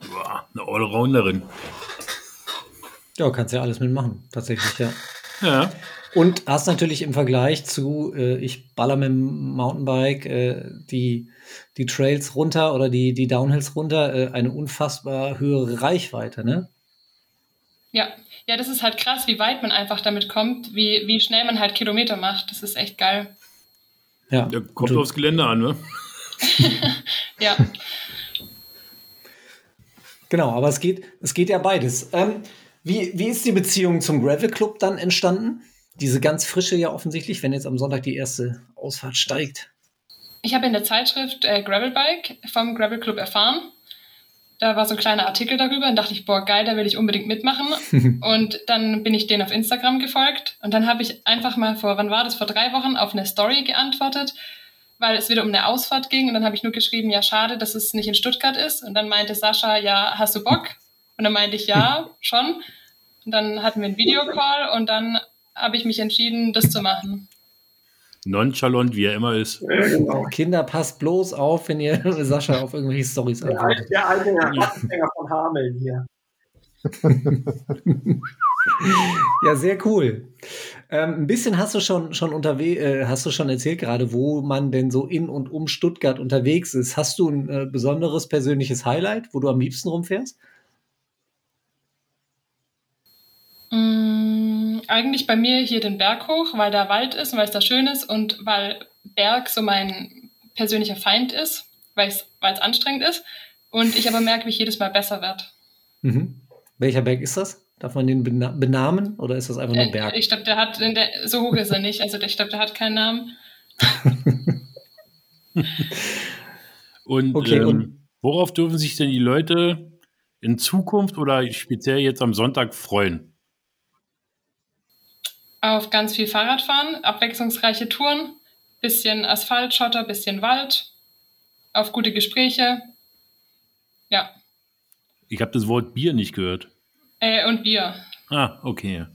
C: Boah, eine Allrounderin.
B: Ja, kannst ja alles mitmachen, tatsächlich, ja.
C: Ja.
B: Und hast natürlich im Vergleich zu, äh, ich baller mit dem Mountainbike äh, die, die Trails runter oder die, die Downhills runter, äh, eine unfassbar höhere Reichweite, ne?
E: Ja. ja, das ist halt krass, wie weit man einfach damit kommt, wie, wie schnell man halt Kilometer macht. Das ist echt geil.
C: Ja, ja kommt du, aufs Gelände an, ne?
E: ja.
B: Genau, aber es geht, es geht ja beides. Ähm, wie, wie ist die Beziehung zum Gravel Club dann entstanden? Diese ganz frische ja offensichtlich, wenn jetzt am Sonntag die erste Ausfahrt steigt.
E: Ich habe in der Zeitschrift äh, Gravelbike vom Gravel Club erfahren. Da war so ein kleiner Artikel darüber und dachte ich, boah, geil, da will ich unbedingt mitmachen. und dann bin ich denen auf Instagram gefolgt und dann habe ich einfach mal vor, wann war das, vor drei Wochen auf eine Story geantwortet, weil es wieder um eine Ausfahrt ging und dann habe ich nur geschrieben, ja, schade, dass es nicht in Stuttgart ist. Und dann meinte Sascha, ja, hast du Bock? Und dann meinte ich, ja, schon. Und dann hatten wir einen Videocall und dann habe ich mich entschieden, das zu machen.
C: Nonchalant, wie er immer ist.
D: Ja, genau.
B: Kinder, passt bloß auf, wenn ihr Sascha auf irgendwelche Stories
D: Der alte,
B: antwortet.
D: der alte Rattenfänger von Hameln hier.
B: Ja, sehr cool. Ähm, ein bisschen hast du schon, schon unterwegs, äh, hast du schon erzählt gerade, wo man denn so in und um Stuttgart unterwegs ist. Hast du ein äh, besonderes persönliches Highlight, wo du am liebsten rumfährst?
E: Mm, eigentlich bei mir hier den Berg hoch, weil da Wald ist und weil es da schön ist und weil Berg so mein persönlicher Feind ist, weil es weil es anstrengend ist. Und ich aber merke, wie ich jedes Mal besser werde.
B: Mhm. Welcher Berg ist das? Darf man den bena benamen oder ist das einfach nur
E: Äh,
B: Berg?
E: Ich glaube, der hat, der, so hoch ist er nicht. Also ich glaube, der hat keinen Namen.
C: Und,
B: Okay,
C: ähm,
B: und-
C: worauf dürfen sich denn die Leute in Zukunft oder speziell jetzt am Sonntag freuen?
E: Auf ganz viel Fahrradfahren, abwechslungsreiche Touren, bisschen Asphalt, Schotter, bisschen Wald, auf gute Gespräche. Ja,
C: Ich habe das Wort Bier nicht gehört.
E: äh, und Bier.
C: Ah, okay.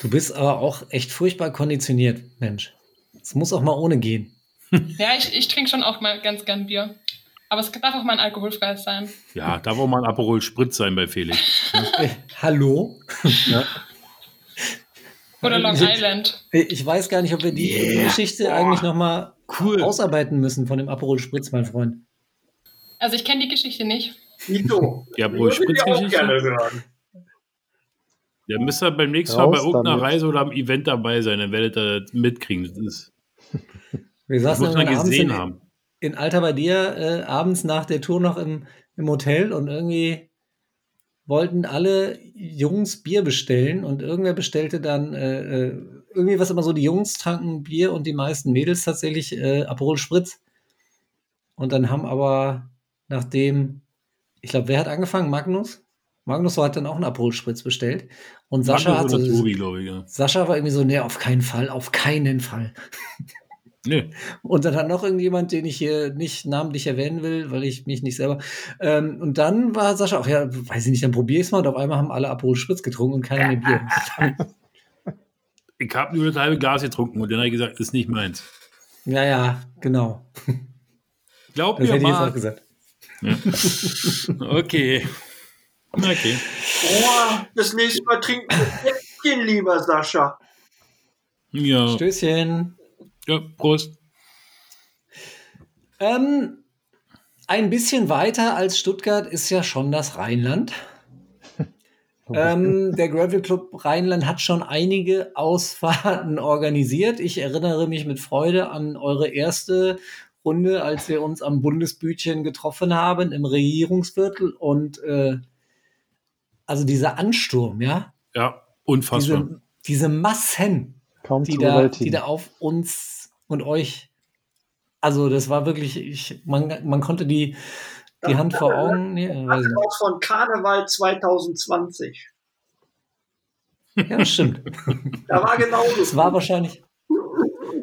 B: Du bist aber auch echt furchtbar konditioniert, Mensch. Es muss auch mal ohne gehen.
E: Ja, ich, ich trinke schon auch mal ganz gern Bier. Aber es darf auch mal ein alkoholfreies sein.
C: Ja, darf auch mal ein Aperol Spritz sein bei Felix.
B: Hallo?
E: Oder Long Island.
B: Ich weiß gar nicht, ob wir die
C: Yeah.
B: Geschichte eigentlich noch mal
C: Cool.
B: ausarbeiten müssen von dem Aperol Spritz, mein Freund.
E: Also ich kenne die Geschichte nicht.
D: Dito.
C: Die Aperol
D: Würde ich auch gerne hören.
C: Der müsste beim nächsten Mal bei
F: Raus
C: irgendeiner
F: damit.
C: Reise oder am Event dabei sein, dann werdet ihr das mitkriegen. Das, ist,
B: Wir
C: das
B: saßen
C: muss man gesehen
B: in,
C: haben.
B: in Alter bei dir, äh, abends nach der Tour noch im, im Hotel und irgendwie wollten alle Jungs Bier bestellen und irgendwer bestellte dann äh, äh, irgendwie was immer so, die Jungs tranken Bier und die meisten Mädels tatsächlich äh, Aperol Spritz. Und dann haben aber nachdem, ich glaube, wer hat angefangen? Magnus? Magnus hat dann auch einen Aperol Spritz bestellt. Und Sascha hat
C: Magnus
B: so,
C: Tobi, ich. Ja.
B: Sascha war irgendwie so, nee, auf keinen Fall, auf keinen Fall.
C: Nee.
B: Und dann hat noch irgendjemand, den ich hier nicht namentlich erwähnen will, weil ich mich nicht selber. Ähm, und dann war Sascha auch, ja, weiß ich nicht, dann probier ich's mal. Und auf einmal haben alle Aperol Spritz getrunken und keiner mehr Bier.
C: Ich habe nur das halbe Glas getrunken und dann habe ich gesagt, das ist nicht meins.
B: ja, ja, genau.
C: Glaub
B: Das
C: mir
B: hätte ich jetzt auch
C: mal.
B: gesagt.
C: Okay. Okay.
D: Boah, das nächste Mal trinken wir lieber, Sascha.
C: Ja.
B: Stößchen.
C: Ja, Prost.
B: Ähm, ein bisschen weiter als Stuttgart ist ja schon das Rheinland. Ähm, der Gravel Club Rheinland hat schon einige Ausfahrten organisiert. Ich erinnere mich mit Freude an eure erste Runde, als wir uns am Bundesbütchen getroffen haben im Regierungsviertel und äh, also dieser Ansturm, ja,
C: Ja, unfassbar.
B: diese, diese Massen,
F: Kaum
B: die
F: zu
B: da, die da auf uns und euch, also das war wirklich, ich, man, man konnte die, die Hand vor Augen, nee, weiß ich nicht.
D: Auch von Karneval 2020.
B: Ja, stimmt.
D: Da war genau
B: Es
D: das.
B: war wahrscheinlich,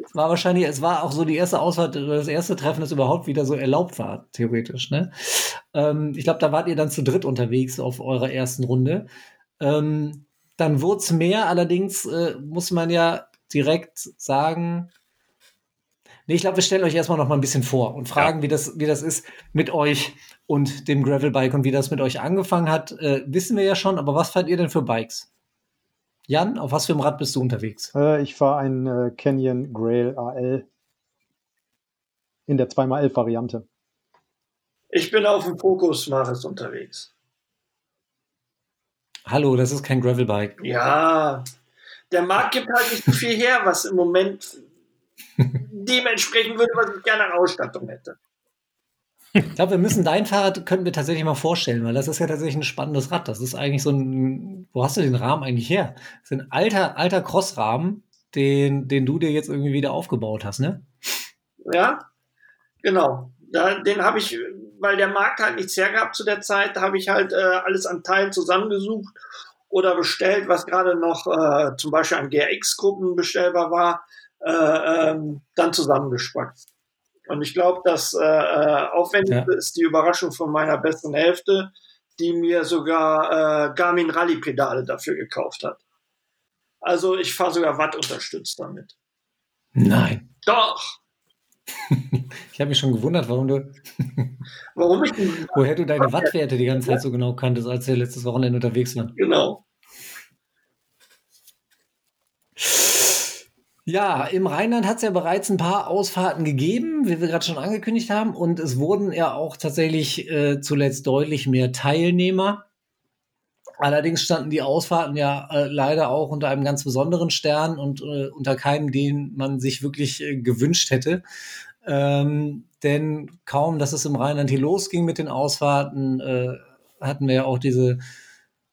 B: es war wahrscheinlich, es war auch so die erste Ausfahrt, oder das erste Treffen, das überhaupt wieder so erlaubt war, theoretisch. Ne? Ähm, ich glaube, da wart ihr dann zu dritt unterwegs auf eurer ersten Runde. Ähm, dann wurde es mehr, allerdings äh, muss man ja direkt sagen, nee, ich glaube, wir stellen euch erstmal noch mal ein bisschen vor und fragen, wie, das, wie das ist mit euch und dem Gravelbike und wie das mit euch angefangen hat, äh, wissen wir ja schon, aber was fahrt ihr denn für Bikes? Jan, auf was für einem Rad bist du unterwegs?
F: Äh, ich fahre einen äh, Canyon Grail AL in der 2x11-Variante.
D: Ich bin auf dem Focus Maris unterwegs.
B: Hallo, das ist kein Gravelbike.
D: Ja, der Markt gibt halt nicht so viel her, was im Moment dementsprechend würde, was ich gerne an Ausstattung hätte.
B: Ich glaube, wir müssen dein Fahrrad, könnten wir tatsächlich mal vorstellen, weil das ist ja tatsächlich ein spannendes Rad. Das ist eigentlich so ein, wo hast du den Rahmen eigentlich her? Das ist ein alter, alter Crossrahmen, den, den du dir jetzt irgendwie wieder aufgebaut hast, ne?
D: Ja, genau. Ja, den habe ich, weil der Markt halt nichts hergab zu der Zeit, habe ich halt äh, alles an Teilen zusammengesucht oder bestellt, was gerade noch äh, zum Beispiel an GRX-Gruppen bestellbar war, äh, ähm, dann zusammengespackt. Und ich glaube, das äh, äh, Aufwendigste ist die Überraschung von meiner besten Hälfte, die mir sogar äh, Garmin Rallye-Pedale dafür gekauft hat. Also ich fahre sogar Watt unterstützt damit.
B: Nein.
D: Doch.
B: Ich habe mich schon gewundert, warum du.
D: warum ich.
B: Woher du deine Wattwerte die ganze Zeit so genau kanntest, als wir letztes Wochenende unterwegs waren.
D: Genau.
B: Ja, im Rheinland hat es ja bereits ein paar Ausfahrten gegeben, wie wir gerade schon angekündigt haben. Und es wurden ja auch tatsächlich äh, zuletzt deutlich mehr Teilnehmer. Allerdings standen die Ausfahrten ja äh, leider auch unter einem ganz besonderen Stern und äh, unter keinem, den man sich wirklich äh, gewünscht hätte. Ähm, denn kaum, dass es im Rheinland hier losging mit den Ausfahrten, äh, hatten wir ja auch diese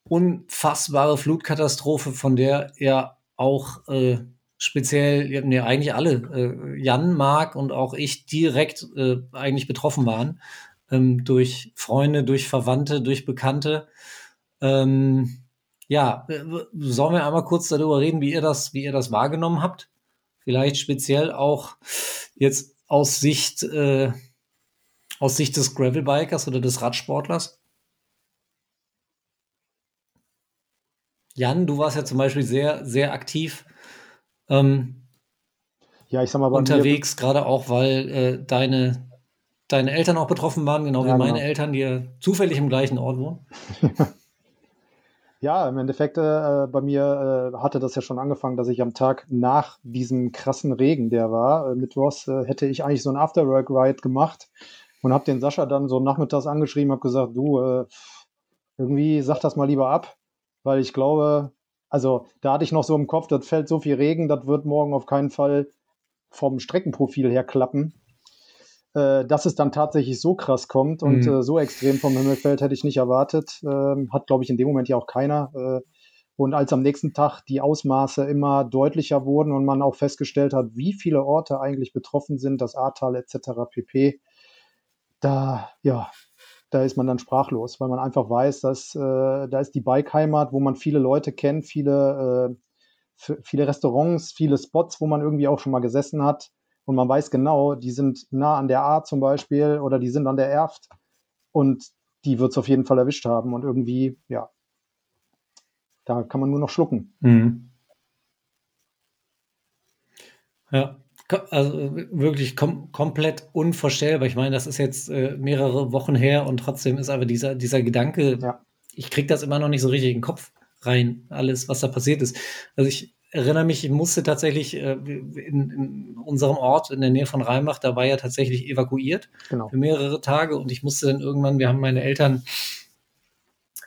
B: unfassbare Flutkatastrophe, von der ja auch äh, speziell, ja, eigentlich alle, äh, Jan, Marc und auch ich direkt eigentlich betroffen waren. Ähm, durch Freunde, durch Verwandte, durch Bekannte. Ähm, ja, sollen wir einmal kurz darüber reden, wie ihr das, wie ihr das wahrgenommen habt? Vielleicht speziell auch jetzt aus Sicht, äh, aus Sicht des Gravelbikers oder des Radsportlers? Jan, du warst ja zum Beispiel sehr, sehr aktiv ähm,
F: ja, ich sag mal,
B: unterwegs, gerade auch, weil äh, deine, deine Eltern auch betroffen waren, genau ja, wie meine genau. Eltern, die ja zufällig im gleichen Ort wohnen.
F: Ja, im Endeffekt äh, bei mir äh, hatte das ja schon angefangen, dass ich am Tag nach diesem krassen Regen, der war, äh, mittwochs, äh, hätte ich eigentlich so ein Afterwork-Ride gemacht und habe den Sascha dann so nachmittags angeschrieben, habe gesagt, du, äh, irgendwie sag das mal lieber ab, weil ich glaube, also da hatte ich noch so im Kopf, das fällt so viel Regen, das wird morgen auf keinen Fall vom Streckenprofil her klappen äh, dass es dann tatsächlich so krass kommt und mhm. äh, so extrem vom Himmel fällt, hätte ich nicht erwartet. Ähm, hat, glaube ich, in dem Moment ja auch keiner. Äh, und als am nächsten Tag die Ausmaße immer deutlicher wurden und man auch festgestellt hat, wie viele Orte eigentlich betroffen sind, das Ahrtal etc. pp., da, ja, da ist man dann sprachlos, weil man einfach weiß, dass äh, da ist die Bike-Heimat, wo man viele Leute kennt, viele, äh, viele Restaurants, viele Spots, wo man irgendwie auch schon mal gesessen hat und man weiß genau, die sind nah an der A zum Beispiel oder die sind an der Erft und die wird es auf jeden Fall erwischt haben und irgendwie, ja, da kann man nur noch schlucken.
B: Mhm. Ja, also wirklich kom komplett unvorstellbar. Ich meine, das ist jetzt äh, mehrere Wochen her und trotzdem ist aber dieser, dieser Gedanke, ja. ich kriege das immer noch nicht so richtig in den Kopf rein, alles, was da passiert ist. Also ich erinnere mich, ich musste tatsächlich äh, in, in, unserem Ort in der Nähe von Rheinbach, da war ja tatsächlich evakuiert genau. für mehrere Tage und ich musste dann irgendwann, wir haben meine Eltern,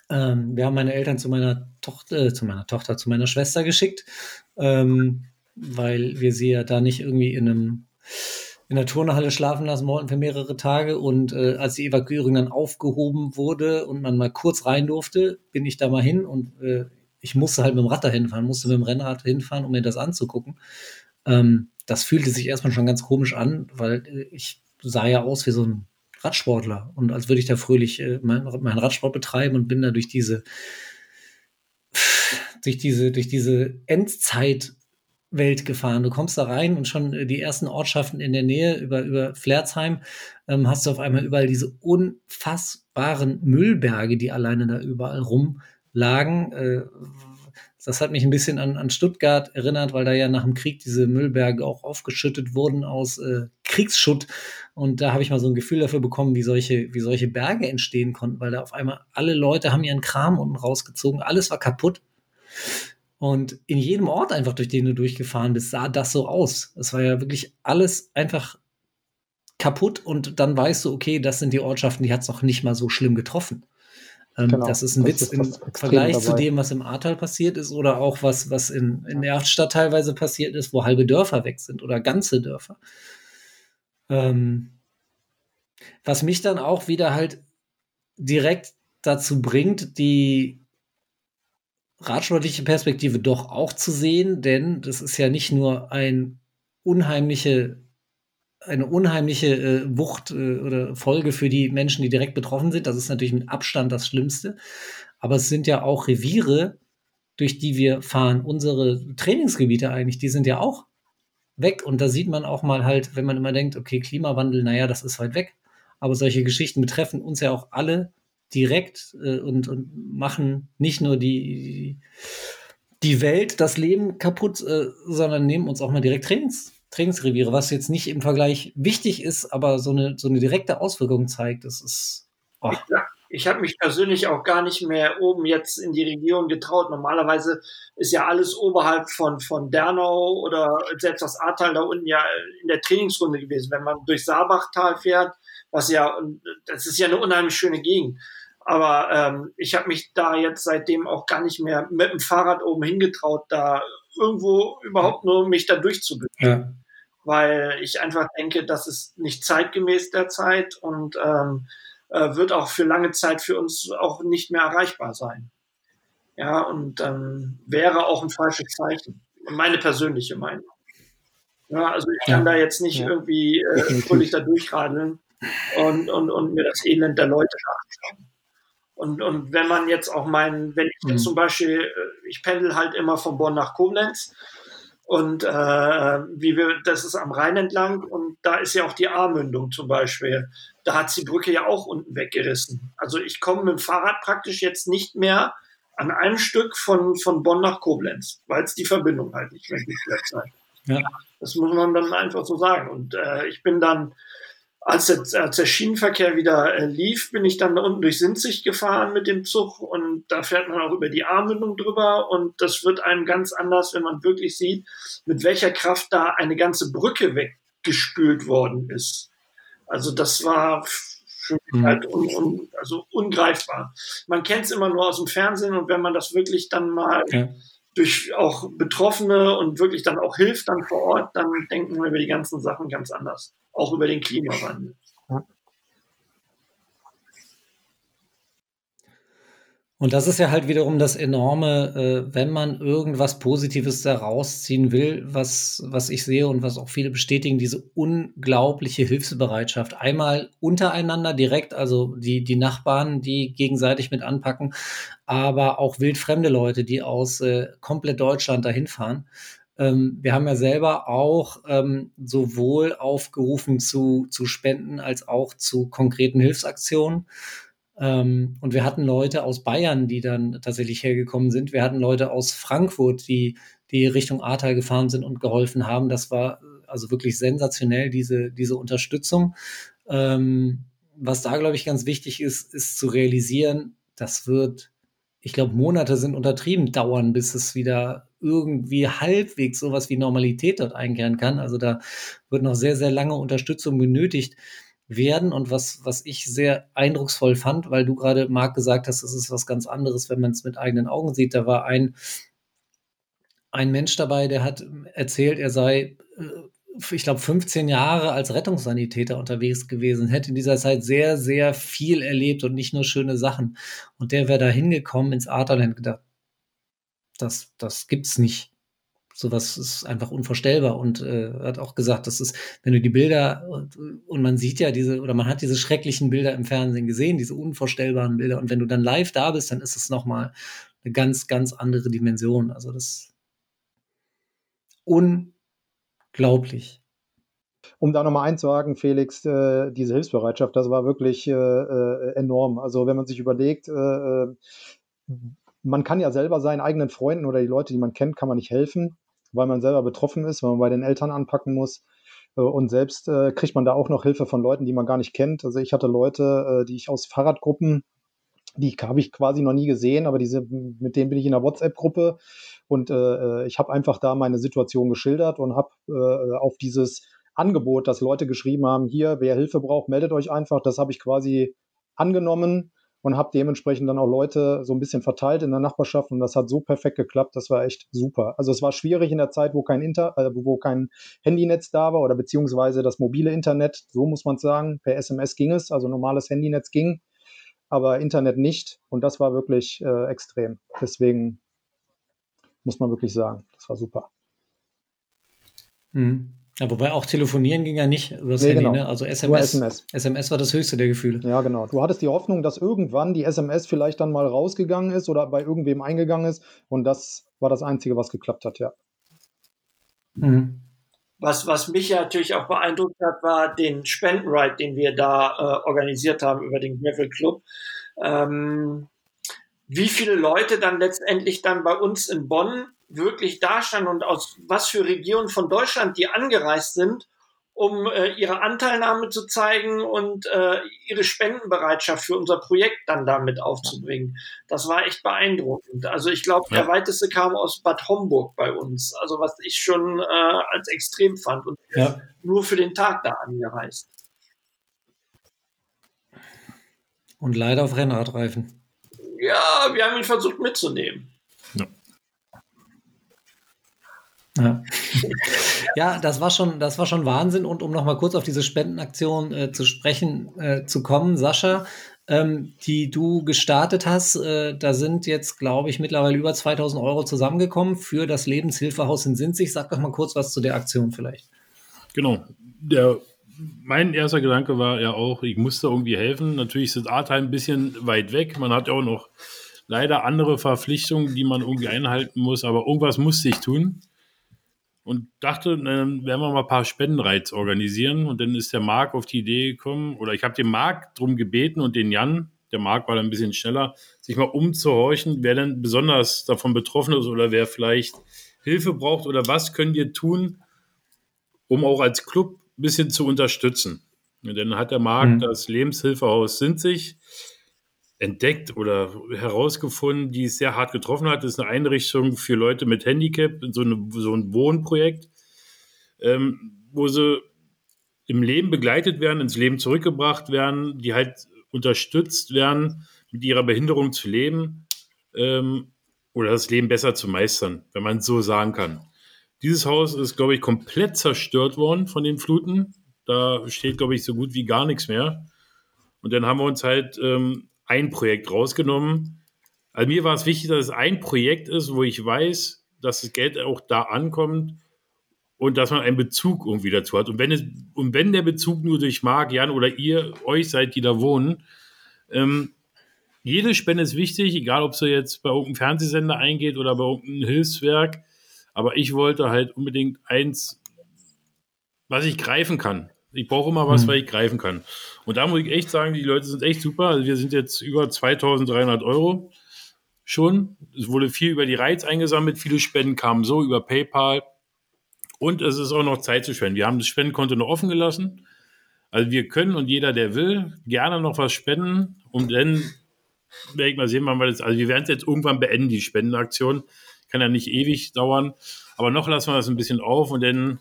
B: ähm, wir haben meine Eltern zu meiner Tochter, äh, zu meiner Tochter, zu meiner Schwester geschickt, ähm, weil wir sie ja da nicht irgendwie in einem in der Turnhalle schlafen lassen wollten für mehrere Tage. Und äh, als die Evakuierung dann aufgehoben wurde und man mal kurz rein durfte, bin ich da mal hin und äh, ich musste halt mit dem Rad dahin fahren, musste mit dem Rennrad hinfahren, um mir das anzugucken. Ähm, das fühlte sich erstmal schon ganz komisch an, weil äh, ich sah ja aus wie so ein Radsportler und als würde ich da fröhlich äh, meinen mein Radsport betreiben und bin da durch diese durch diese durch diese Endzeitwelt gefahren. Du kommst da rein und schon äh, die ersten Ortschaften in der Nähe über über Flerzheim ähm, hast du auf einmal überall diese unfassbaren Müllberge, die alleine da überall rum lagen. Äh, das hat mich ein bisschen an, an Stuttgart erinnert, weil da ja nach dem Krieg diese Müllberge auch aufgeschüttet wurden aus äh, Kriegsschutt. Und da habe ich mal so ein Gefühl dafür bekommen, wie solche, wie solche Berge entstehen konnten, weil da auf einmal alle Leute haben ihren Kram unten rausgezogen, alles war kaputt. Und in jedem Ort einfach, durch den du durchgefahren bist, sah das so aus. Es war ja wirklich alles einfach kaputt und dann weißt du, okay, das sind die Ortschaften, die hat es noch nicht mal so schlimm getroffen. Ähm, genau, das ist ein das Witz ist im Vergleich dabei. zu dem, was im Ahrtal passiert ist oder auch was, was in, in der Erftstadt teilweise passiert ist, wo halbe Dörfer weg sind oder ganze Dörfer. Ähm, was mich dann auch wieder halt direkt dazu bringt, die radsportliche Perspektive doch auch zu sehen, denn das ist ja nicht nur ein unheimliche eine unheimliche äh, Wucht äh, oder Folge für die Menschen, die direkt betroffen sind. Das ist natürlich mit Abstand das Schlimmste. Aber es sind ja auch Reviere, durch die wir fahren. Unsere Trainingsgebiete eigentlich, die sind ja auch weg. Und da sieht man auch mal halt, wenn man immer denkt, okay, Klimawandel, naja, das ist weit weg. Aber solche Geschichten betreffen uns ja auch alle direkt äh, und, und machen nicht nur die, die Welt, das Leben kaputt, äh, sondern nehmen uns auch mal direkt Trainings, Trainingsreviere, was jetzt nicht im Vergleich wichtig ist, aber so eine, so eine direkte Auswirkung zeigt. Das ist.
D: Oh. Ja, ich habe mich persönlich auch gar nicht mehr oben jetzt in die Region getraut. Normalerweise ist ja alles oberhalb von, von Dernau oder selbst das Ahrtal da unten ja in der Trainingsrunde gewesen. Wenn man durch Saarbachtal fährt, was ja, das ist ja eine unheimlich schöne Gegend. Aber ähm, ich habe mich da jetzt seitdem auch gar nicht mehr mit dem Fahrrad oben hingetraut, da irgendwo überhaupt nur mich da durchzubewegen. Ja. Weil ich einfach denke, das ist nicht zeitgemäß der Zeit und ähm, äh, wird auch für lange Zeit für uns auch nicht mehr erreichbar sein. Ja, und ähm, wäre auch ein falsches Zeichen. Meine persönliche Meinung. Ja, also ich kann ja. da jetzt nicht ja. irgendwie äh, fröhlich da durchradeln und, und, und mir das Elend der Leute anschauen. Und, und wenn man jetzt auch meinen, wenn ich jetzt mhm. zum Beispiel, äh, ich pendel halt immer von Bonn nach Koblenz und äh, wie wir, das ist am Rhein entlang und da ist ja auch die A-Mündung zum Beispiel. Da hat die Brücke ja auch unten weggerissen. Also ich komme mit dem Fahrrad praktisch jetzt nicht mehr an einem Stück von, von Bonn nach Koblenz, weil es die Verbindung halt nicht mehr gibt. Ja. Das muss man dann einfach so sagen. Und äh, ich bin dann als der, als der Schienenverkehr wieder äh, lief, bin ich dann da unten durch Sinzig gefahren mit dem Zug und da fährt man auch über die Armündung drüber und das wird einem ganz anders, wenn man wirklich sieht, mit welcher Kraft da eine ganze Brücke weggespült worden ist. Also das war für mich mhm. halt un, un, also ungreifbar. Man kennt es immer nur aus dem Fernsehen und wenn man das wirklich dann mal ja. durch auch Betroffene und wirklich dann auch hilft dann vor Ort, dann denken wir über die ganzen Sachen ganz anders auch über den Klimawandel.
B: Und das ist ja halt wiederum das Enorme, äh, wenn man irgendwas Positives da rausziehen will, was, was ich sehe und was auch viele bestätigen, diese unglaubliche Hilfsbereitschaft. Einmal untereinander direkt, also die, die Nachbarn, die gegenseitig mit anpacken, aber auch wildfremde Leute, die aus äh, komplett Deutschland dahin fahren. Ähm, wir haben ja selber auch ähm, sowohl aufgerufen zu, zu Spenden als auch zu konkreten Hilfsaktionen. Ähm, und wir hatten Leute aus Bayern, die dann tatsächlich hergekommen sind. Wir hatten Leute aus Frankfurt, die, die Richtung Ahrtal gefahren sind und geholfen haben. Das war also wirklich sensationell, diese, diese Unterstützung. Ähm, was da, glaube ich, ganz wichtig ist, ist zu realisieren, das wird, ich glaube, Monate sind untertrieben dauern, bis es wieder irgendwie halbwegs sowas wie Normalität dort einkehren kann. Also da wird noch sehr, sehr lange Unterstützung benötigt werden. Und was, was ich sehr eindrucksvoll fand, weil du gerade, Marc, gesagt hast, es ist was ganz anderes, wenn man es mit eigenen Augen sieht. Da war ein, ein Mensch dabei, der hat erzählt, er sei, äh, ich glaube, 15 Jahre als Rettungssanitäter unterwegs gewesen, hätte in dieser Zeit sehr, sehr viel erlebt und nicht nur schöne Sachen. Und der wäre da hingekommen ins Aterland gedacht, das, das gibt's nicht. Sowas ist einfach unvorstellbar und äh, hat auch gesagt, das ist, wenn du die Bilder und, und, man sieht ja diese oder man hat diese schrecklichen Bilder im Fernsehen gesehen, diese unvorstellbaren Bilder und wenn du dann live da bist, dann ist es noch mal eine ganz ganz andere Dimension. Also das unglaublich.
F: Um da nochmal einzuhaken, Felix, äh, diese Hilfsbereitschaft, das war wirklich äh, äh enorm. Also wenn man sich überlegt, äh, äh man kann ja selber seinen eigenen Freunden oder die Leute, die man kennt, kann man nicht helfen, weil man selber betroffen ist, weil man bei den Eltern anpacken muss. Äh, und selbst äh, kriegt man da auch noch Hilfe von Leuten, die man gar nicht kennt. Also ich hatte Leute, äh, die ich aus Fahrradgruppen, die habe ich quasi noch nie gesehen, aber diese, mit denen bin ich in einer WhatsApp-Gruppe und äh, ich habe einfach da meine Situation geschildert und habe äh, auf dieses Angebot, dass Leute geschrieben haben, hier, wer Hilfe braucht, meldet euch einfach. Das habe ich quasi angenommen und habe dementsprechend dann auch Leute so ein bisschen verteilt in der Nachbarschaft und das hat so perfekt geklappt, das war echt super. Also es war schwierig in der Zeit, wo kein Inter, äh, wo kein Handynetz da war oder beziehungsweise das mobile Internet, so muss man sagen, per SMS ging es, also normales Handynetz ging, aber Internet nicht und das war wirklich äh, extrem. Deswegen muss man wirklich sagen, das war super.
B: Mhm. Ja, wobei auch telefonieren ging ja nicht über das nee, Handy, genau. ne? Also SMS, SMS. SMS war das höchste der Gefühle.
F: Ja, genau. Du hattest die Hoffnung, dass irgendwann die SMS vielleicht dann mal rausgegangen ist oder bei irgendwem eingegangen ist. Und das war das Einzige, was geklappt hat, ja.
D: Mhm. Was, was mich ja natürlich auch beeindruckt hat, war den Spendenride, den wir da äh, organisiert haben über den Gravel Club. Ähm, wie viele Leute dann letztendlich dann bei uns in Bonn wirklich dastanden und aus was für Regionen von Deutschland die angereist sind, um äh, ihre Anteilnahme zu zeigen und äh, ihre Spendenbereitschaft für unser Projekt dann damit aufzubringen. Das war echt beeindruckend. Also ich glaube, der weiteste kam aus Bad Homburg bei uns, also was ich schon äh, als extrem fand und ja. nur für den Tag da angereist.
B: Und leider auf Rennradreifen.
D: Ja, wir haben ihn versucht mitzunehmen. Ja.
B: Ja. ja, das war schon, das war schon Wahnsinn. Und um nochmal kurz auf diese Spendenaktion äh, zu sprechen äh, zu kommen, Sascha, ähm, die du gestartet hast, äh, da sind jetzt, glaube ich, mittlerweile über 2000 Euro zusammengekommen für das Lebenshilfehaus in Sinzig. Sag doch mal kurz was zu der Aktion vielleicht.
C: Genau. Der, mein erster Gedanke war ja auch, ich musste irgendwie helfen. Natürlich ist Ahrtal ein bisschen weit weg. Man hat ja auch noch leider andere Verpflichtungen, die man irgendwie einhalten muss, aber irgendwas musste ich tun und dachte, dann werden wir mal ein paar Spendenreiz organisieren. Und dann ist der Marc auf die Idee gekommen, oder ich habe den Marc darum gebeten und den Jan, der Marc war dann ein bisschen schneller, sich mal umzuhorchen, wer denn besonders davon betroffen ist oder wer vielleicht Hilfe braucht oder was können wir tun, um auch als Club ein bisschen zu unterstützen. Und dann hat der Marc mhm. das Lebenshilfehaus Sinzig entdeckt oder herausgefunden, die es sehr hart getroffen hat. Das ist eine Einrichtung für Leute mit Handicap, so, eine, so ein Wohnprojekt, ähm, wo sie im Leben begleitet werden, ins Leben zurückgebracht werden, die halt unterstützt werden, mit ihrer Behinderung zu leben ähm, oder das Leben besser zu meistern, wenn man es so sagen kann. Dieses Haus ist, glaube ich, komplett zerstört worden von den Fluten. Da steht, glaube ich, so gut wie gar nichts mehr. Und dann haben wir uns halt ähm, ein Projekt rausgenommen. Also mir war es wichtig, dass es ein Projekt ist, wo ich weiß, dass das Geld auch da ankommt und dass man einen Bezug irgendwie dazu hat. Und wenn, es, und wenn der Bezug nur durch Marc, Jan oder ihr, euch seid, die da wohnen, ähm, jede Spende ist wichtig, egal ob sie jetzt bei irgendeinem Fernsehsender eingeht oder bei irgendeinem Hilfswerk. Aber ich wollte halt unbedingt eins, was ich greifen kann. Ich brauche immer was, mhm. weil ich greifen kann. Und da muss ich echt sagen, die Leute sind echt super. Also wir sind jetzt über 2300 Euro schon. Es wurde viel über die Reiz eingesammelt. Viele Spenden kamen so über PayPal. Und es ist auch noch Zeit zu spenden. Wir haben das Spendenkonto noch offen gelassen. Also wir können und jeder, der will, gerne noch was spenden. Und dann werde ich mal sehen, wann wir das, also wir werden es jetzt irgendwann beenden, die Spendenaktion. Kann ja nicht ewig dauern. Aber noch lassen wir das ein bisschen auf und dann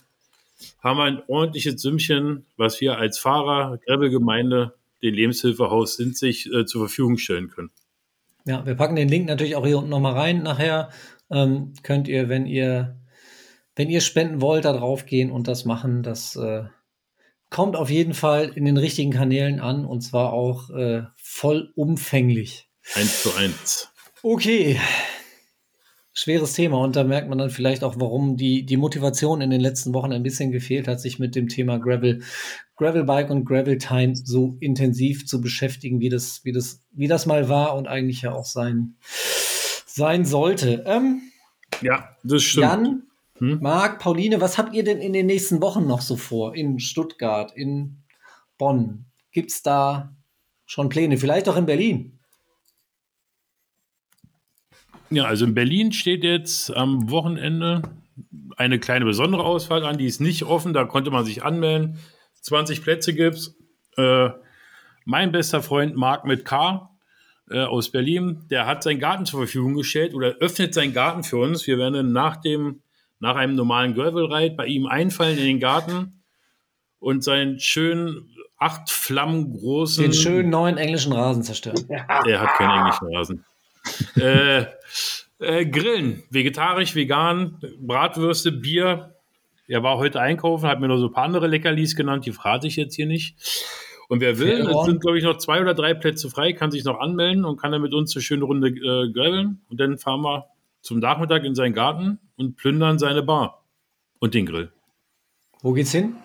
C: haben wir ein ordentliches Sümmchen, was wir als Fahrer, Gräbelgemeinde, den Lebenshilfehaus Sinzig äh, zur Verfügung stellen können.
B: Ja, wir packen den Link natürlich auch hier unten nochmal rein. Nachher ähm, könnt ihr, wenn ihr, wenn ihr spenden wollt, da drauf gehen und das machen. Das äh, kommt auf jeden Fall in den richtigen Kanälen an und zwar auch äh, vollumfänglich.
C: Eins zu eins.
B: Okay, schweres Thema und da merkt man dann vielleicht auch, warum die, die Motivation in den letzten Wochen ein bisschen gefehlt hat, sich mit dem Thema Gravel, Gravelbike und Gravel Time so intensiv zu beschäftigen, wie das, wie das, wie das mal war und eigentlich ja auch sein, sein sollte. Ähm,
C: ja, das stimmt.
B: Jan, hm? Marc, Pauline, was habt ihr denn in den nächsten Wochen noch so vor? In Stuttgart, in Bonn? Gibt es da schon Pläne? Vielleicht auch in Berlin?
C: Ja, also in Berlin steht jetzt am Wochenende eine kleine besondere Ausfahrt an, die ist nicht offen, da konnte man sich anmelden. 20 Plätze gibt's. Äh, mein bester Freund Marc mit K äh, aus Berlin, der hat seinen Garten zur Verfügung gestellt oder öffnet seinen Garten für uns. Wir werden nach dem, nach einem normalen Gravel-Ride bei ihm einfallen in den Garten und seinen schönen acht Flammen großen.
B: Den schönen neuen englischen Rasen zerstören.
C: Er hat keinen englischen Rasen äh, äh, Grillen, vegetarisch, vegan, Bratwürste, Bier. Er war heute einkaufen, hat mir noch so ein paar andere Leckerlis genannt, die verrate ich jetzt hier nicht. Und wer will, es sind, glaube ich, noch zwei oder drei Plätze frei, kann sich noch anmelden und kann dann mit uns eine schöne Runde äh, grillen. Und dann fahren wir zum Nachmittag in seinen Garten und plündern seine Bar und den Grill.
B: Wo geht's hin?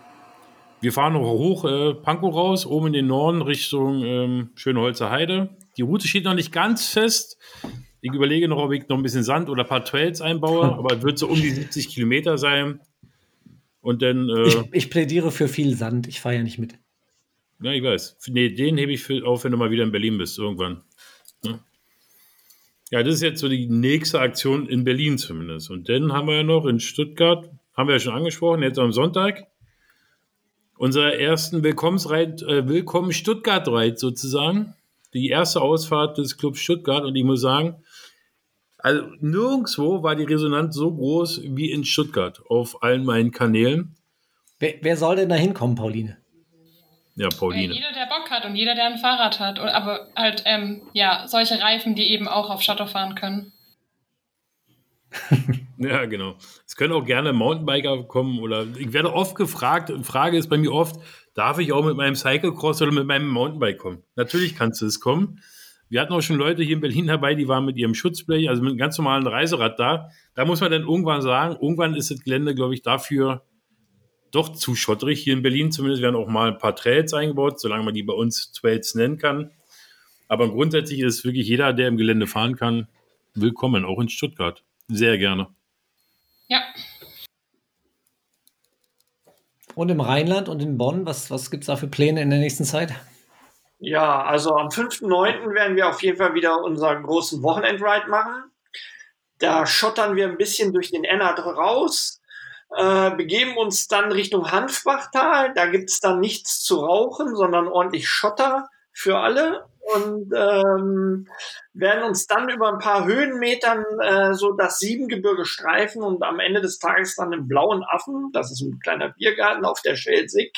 C: Wir fahren noch hoch äh, Pankow raus, oben in den Norden Richtung ähm, Schönholzer Heide. Die Route steht noch nicht ganz fest. Ich überlege noch, ob ich noch ein bisschen Sand oder ein paar Trails einbaue, aber es wird so um die 70 Kilometer sein. Und dann. Äh,
B: ich, ich, plädiere für viel Sand. Ich fahre ja nicht mit.
C: Ja, ich weiß. Nee, den hebe ich für, auf, wenn du mal wieder in Berlin bist, irgendwann. Ja. Ja, das ist jetzt so die nächste Aktion in Berlin zumindest. Und dann haben wir ja noch in Stuttgart, haben wir ja schon angesprochen, jetzt am Sonntag, unser ersten Willkommensreit, äh, Willkommen Stuttgart-Reit sozusagen. Die erste Ausfahrt des Clubs Stuttgart. Und ich muss sagen, also nirgendwo war die Resonanz so groß wie in Stuttgart auf allen meinen Kanälen.
B: Wer, wer soll denn da hinkommen, Pauline?
C: Ja,
E: Äh,
C: Pauline.
E: jeder, der Bock hat und jeder, der ein Fahrrad hat. Aber halt, ähm, ja, solche Reifen, die eben auch auf Schotter fahren können.
C: Ja, genau. Es können auch gerne Mountainbiker kommen oder ich werde oft gefragt, und Frage ist bei mir oft, darf ich auch mit meinem Cyclecross oder mit meinem Mountainbike kommen? Natürlich kannst du es kommen. Wir hatten auch schon Leute hier in Berlin dabei, die waren mit ihrem Schutzblech, also mit einem ganz normalen Reiserad da. Da muss man dann irgendwann sagen, irgendwann ist das Gelände, glaube ich, dafür doch zu schotterig. Hier in Berlin zumindest werden auch mal ein paar Trails eingebaut, solange man die bei uns Trails nennen kann. Aber grundsätzlich ist wirklich jeder, der im Gelände fahren kann, willkommen, auch in Stuttgart. Sehr gerne.
E: Ja,
B: Und im Rheinland und in Bonn, was, was gibt es da für Pläne in der nächsten Zeit?
D: Ja, also am 5.9. werden wir auf jeden Fall wieder unseren großen Wochenendride machen. Da schottern wir ein bisschen durch den Ennert raus, äh, begeben uns dann Richtung Hanfbachtal. Da gibt's dann nichts zu rauchen, sondern ordentlich Schotter für alle. Und ähm, werden uns dann über ein paar Höhenmetern äh, so das Siebengebirge streifen und am Ende des Tages dann im blauen Affen, das ist ein kleiner Biergarten auf der Schelsig,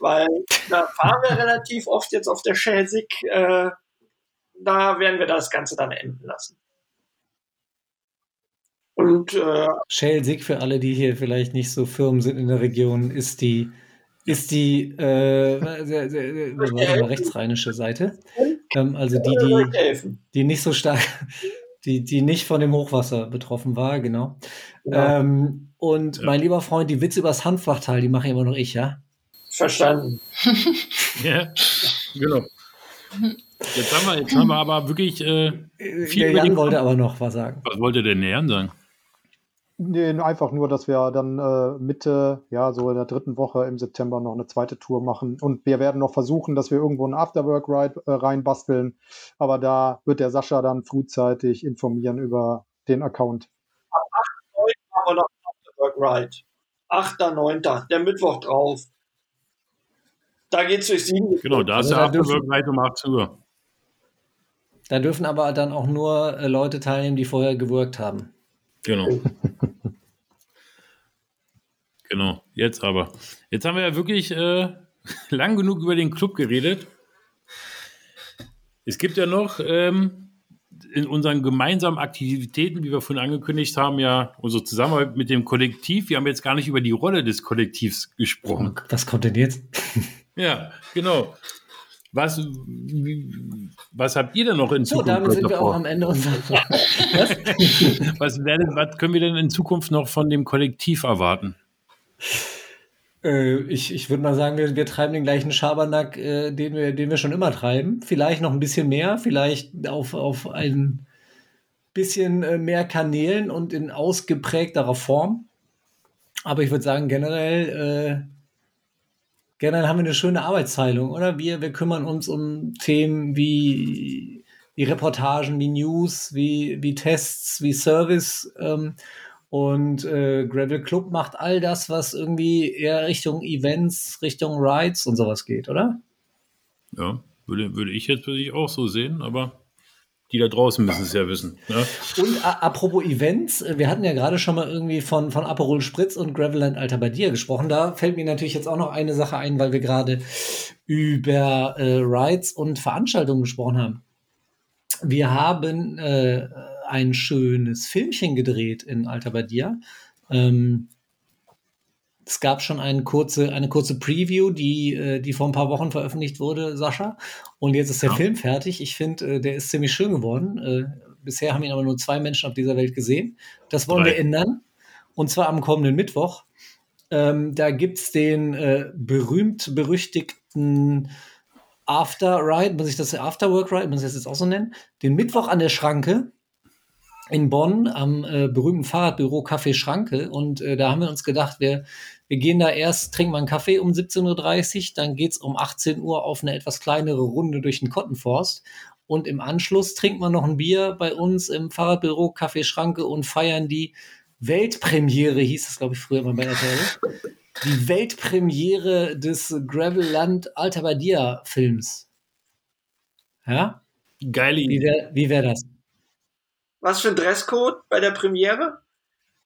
D: weil da fahren wir relativ oft jetzt auf der Schelsig. Äh, da werden wir das Ganze dann enden lassen. Und äh,
B: Schelsig, für alle, die hier vielleicht nicht so firm sind in der Region, ist die, ist die äh, rechtsrheinische Seite. Ähm, also die,
D: äh,
B: die, die nicht so stark, die, die nicht von dem Hochwasser betroffen war, genau.
D: Ja,
B: Ähm, und
C: Ja.
B: mein lieber Freund, die Witze übers Hanfbachtal, die mache immer noch ich, ja?
D: verstanden.
C: Ja, genau. Jetzt haben wir, jetzt haben wir aber wirklich, äh, Viel
B: Der
C: über
B: Jan wollte aber noch was sagen.
C: was wollte der Nähern sagen?
F: Nee, einfach nur, dass wir dann äh, Mitte, ja, so in der dritten Woche im September noch eine zweite Tour machen. Und wir werden noch versuchen, dass wir irgendwo einen Afterwork-Ride äh, reinbasteln. Aber da wird der Sascha dann frühzeitig informieren über den Account.
D: Haben wir noch einen Afterwork Ride. 8.9., der Mittwoch drauf. Da geht's durch sieben.
C: Genau, da ist
B: Also
C: der
B: da dürfen-
C: Afterwork gleich um 18 Uhr.
B: Da dürfen aber dann auch nur äh, Leute teilnehmen, die vorher gewirkt haben.
C: Genau. genau, jetzt aber. Jetzt haben wir ja wirklich äh, lang genug über den Club geredet. Es gibt ja noch ähm, in unseren gemeinsamen Aktivitäten, wie wir vorhin angekündigt haben, ja unsere Zusammenarbeit mit dem Kollektiv. Wir haben jetzt gar nicht über die Rolle des Kollektivs gesprochen.
B: Was kommt denn jetzt?
C: Ja, genau. Was, wie, was habt ihr denn noch in
B: So,
C: Zukunft
B: damit sind
C: weiter
B: wir auch am Ende unserer. Was?
C: Was, werden, was können wir denn in Zukunft noch von dem Kollektiv erwarten?
B: Äh, ich ich würde mal sagen, wir, wir treiben den gleichen Schabernack, äh, den, wir, den wir schon immer treiben. Vielleicht noch ein bisschen mehr, vielleicht auf, auf ein bisschen äh, mehr Kanälen und in ausgeprägterer Form. Aber ich würde sagen, generell, äh, generell haben wir eine schöne Arbeitsteilung, oder? Wir, wir kümmern uns um Themen wie, wie Reportagen, wie News, wie, wie Tests, wie Service. Ähm, und äh, Gravel Club macht all das, was irgendwie eher Richtung Events, Richtung Rides und sowas geht, oder?
C: Ja, würde, würde ich jetzt persönlich auch so sehen, aber die da draußen müssen es ja wissen. Ja?
B: Und apropos Events, äh, wir hatten ja gerade schon mal irgendwie von, von Aperol Spritz und Gravelland Alter bei dir gesprochen. Da fällt mir natürlich jetzt auch noch eine Sache ein, weil wir gerade über äh, Rides und Veranstaltungen gesprochen haben. Wir haben äh, ein schönes Filmchen gedreht in Alter bei dir. Ähm, es gab schon eine kurze, eine kurze Preview, die, äh, die vor ein paar Wochen veröffentlicht wurde, Sascha. Und jetzt ist der
C: Ja.
B: Film fertig. Ich finde, äh, der ist ziemlich schön geworden. Äh, bisher haben ihn aber nur zwei Menschen auf dieser Welt gesehen. Das wollen
C: Drei.
B: wir ändern. Und zwar am kommenden Mittwoch. Ähm, da gibt es den äh, berühmt-berüchtigten After Ride, muss ich das Afterwork Ride, muss ich das jetzt auch so nennen? Den Mittwoch an der Schranke in Bonn am äh, berühmten Fahrradbüro Café Schranke. Und äh, da haben wir uns gedacht, wir, wir gehen da erst, trinken mal einen Kaffee um 17.30 Uhr, dann geht es um 18 Uhr auf eine etwas kleinere Runde durch den Kottenforst. Und im Anschluss trinkt man noch ein Bier bei uns im Fahrradbüro Café Schranke und feiern die Weltpremiere, hieß es, glaube ich, früher mal bei RTL. Die Weltpremiere des Gravelland Alta Badia Films. Ja?
C: Geile
B: Wie
C: Idee.
B: wäre wie wär das?
D: Was für ein Dresscode bei der Premiere?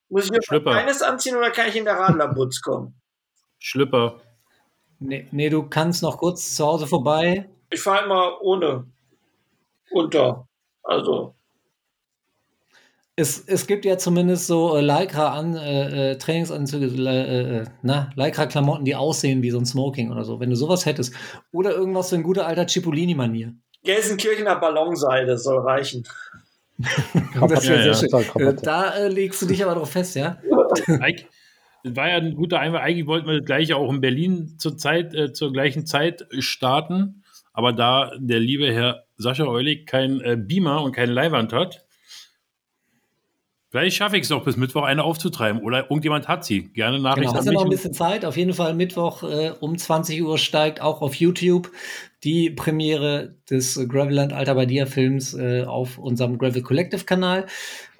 D: Muss ich mir eines anziehen oder kann ich in der Radlerbutz kommen?
C: Schlüpper.
B: Nee, nee, du kannst noch kurz zu Hause vorbei.
D: Ich fahre immer ohne unter. Also,
B: Es, es gibt ja zumindest so äh, Lycra an, äh, äh, Trainingsanzüge, äh, äh, na, Lycra-Klamotten, die aussehen wie so ein Smoking oder so. Wenn du sowas hättest. Oder irgendwas für ein guter alter Cipollini-Manier.
D: Gelsenkirchener Ballonseide soll reichen.
B: Das
C: Ja,
B: wäre
C: ja.
B: sehr schön. Äh, da äh, legst du dich aber drauf fest, ja?
C: Das war ja ein guter Einwand. Eigentlich wollten wir das gleiche auch in Berlin zur, Zeit, äh, zur gleichen Zeit starten. Aber da der liebe Herr Sascha Eulig kein äh, Beamer und keine Leihwand hat, vielleicht schaffe ich es noch bis Mittwoch eine aufzutreiben. Oder irgendjemand hat sie. Gerne
B: Genau,
C: Nachricht
B: hast ja noch ein bisschen Zeit. Auf jeden Fall Mittwoch äh, um 20 Uhr steigt auch auf YouTube die Premiere des Graveland Alter Badia Films äh, auf unserem Gravel Collective Kanal.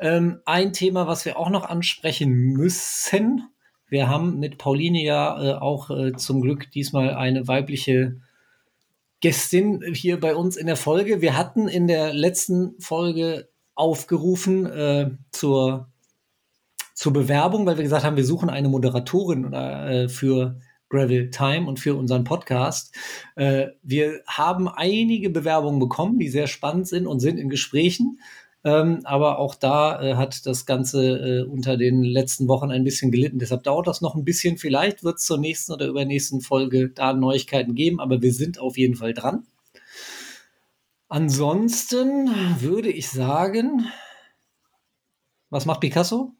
B: Ähm, ein Thema, was wir auch noch ansprechen müssen. Wir haben mit Pauline ja äh, auch äh, zum Glück diesmal eine weibliche Gästin hier bei uns in der Folge. Wir hatten in der letzten Folge aufgerufen äh, zur zur Bewerbung, weil wir gesagt haben, wir suchen eine Moderatorin oder, äh, für Gravel Time und für unseren Podcast. Äh, wir haben einige Bewerbungen bekommen, die sehr spannend sind und sind in Gesprächen. Ähm, aber auch da äh, hat das Ganze äh, unter den letzten Wochen ein bisschen gelitten. Deshalb dauert das noch ein bisschen. Vielleicht wird es zur nächsten oder übernächsten Folge da Neuigkeiten geben, aber wir sind auf jeden Fall dran. Ansonsten würde ich sagen, was macht Picasso?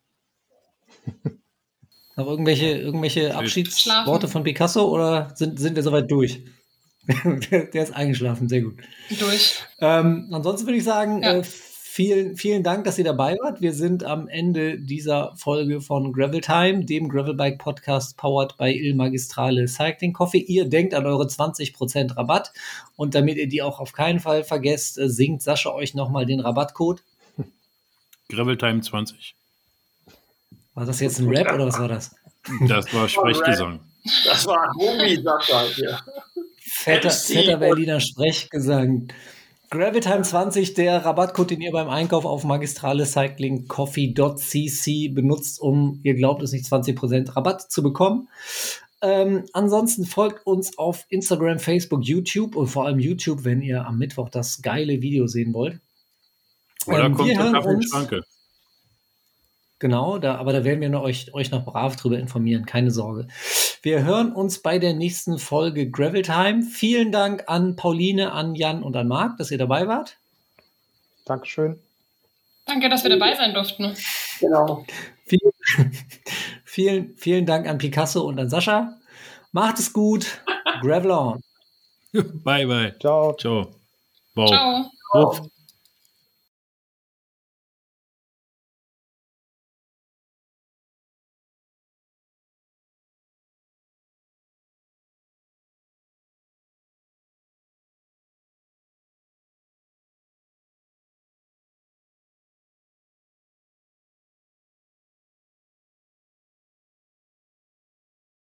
B: Noch irgendwelche, irgendwelche Abschiedsworte von Picasso oder sind, sind wir soweit durch? der, der ist eingeschlafen, sehr gut.
E: Durch.
B: Ähm, ansonsten würde ich sagen,
E: Ja.
B: äh, vielen, vielen Dank, dass ihr dabei wart. Wir sind am Ende dieser Folge von Gravel Time, dem Gravelbike Podcast powered by Il Magistrale Cycling Coffee. Ihr denkt an eure 20% Rabatt und damit ihr die auch auf keinen Fall vergesst, äh, singt Sascha euch nochmal den Rabattcode.
C: Graveltime 20.
B: War das jetzt ein Rap oder was war das?
C: Das war Sprechgesang.
D: Das war Homie, sagt er hier.
B: Fetter, fetter Berliner Sprechgesang. Gravitime 20, der Rabattcode, den ihr beim Einkauf auf magistralecyclingcoffee.cc benutzt, um, ihr glaubt es nicht, 20% Rabatt zu bekommen. Ähm, ansonsten folgt uns auf Instagram, Facebook, YouTube und vor allem YouTube, wenn ihr am Mittwoch das geile Video sehen wollt.
C: Oder
B: Ähm,
C: kommt
B: wir
C: der
B: hören
C: Kaffee in
B: uns-
C: die Schranke.
B: Genau, da, aber da werden wir noch euch, euch noch brav drüber informieren, keine Sorge. Wir hören uns bei der nächsten Folge Gravel Time. Vielen Dank an Pauline, an Jan und an Marc, dass ihr dabei wart.
F: Dankeschön.
E: Danke, dass wir dabei sein durften.
D: Genau.
B: Vielen, vielen, vielen Dank an Picasso und an Sascha. Macht es gut. Gravel on.
C: Bye, bye.
F: Ciao.
C: Ciao. Wow.
E: Ciao.
C: Wuff.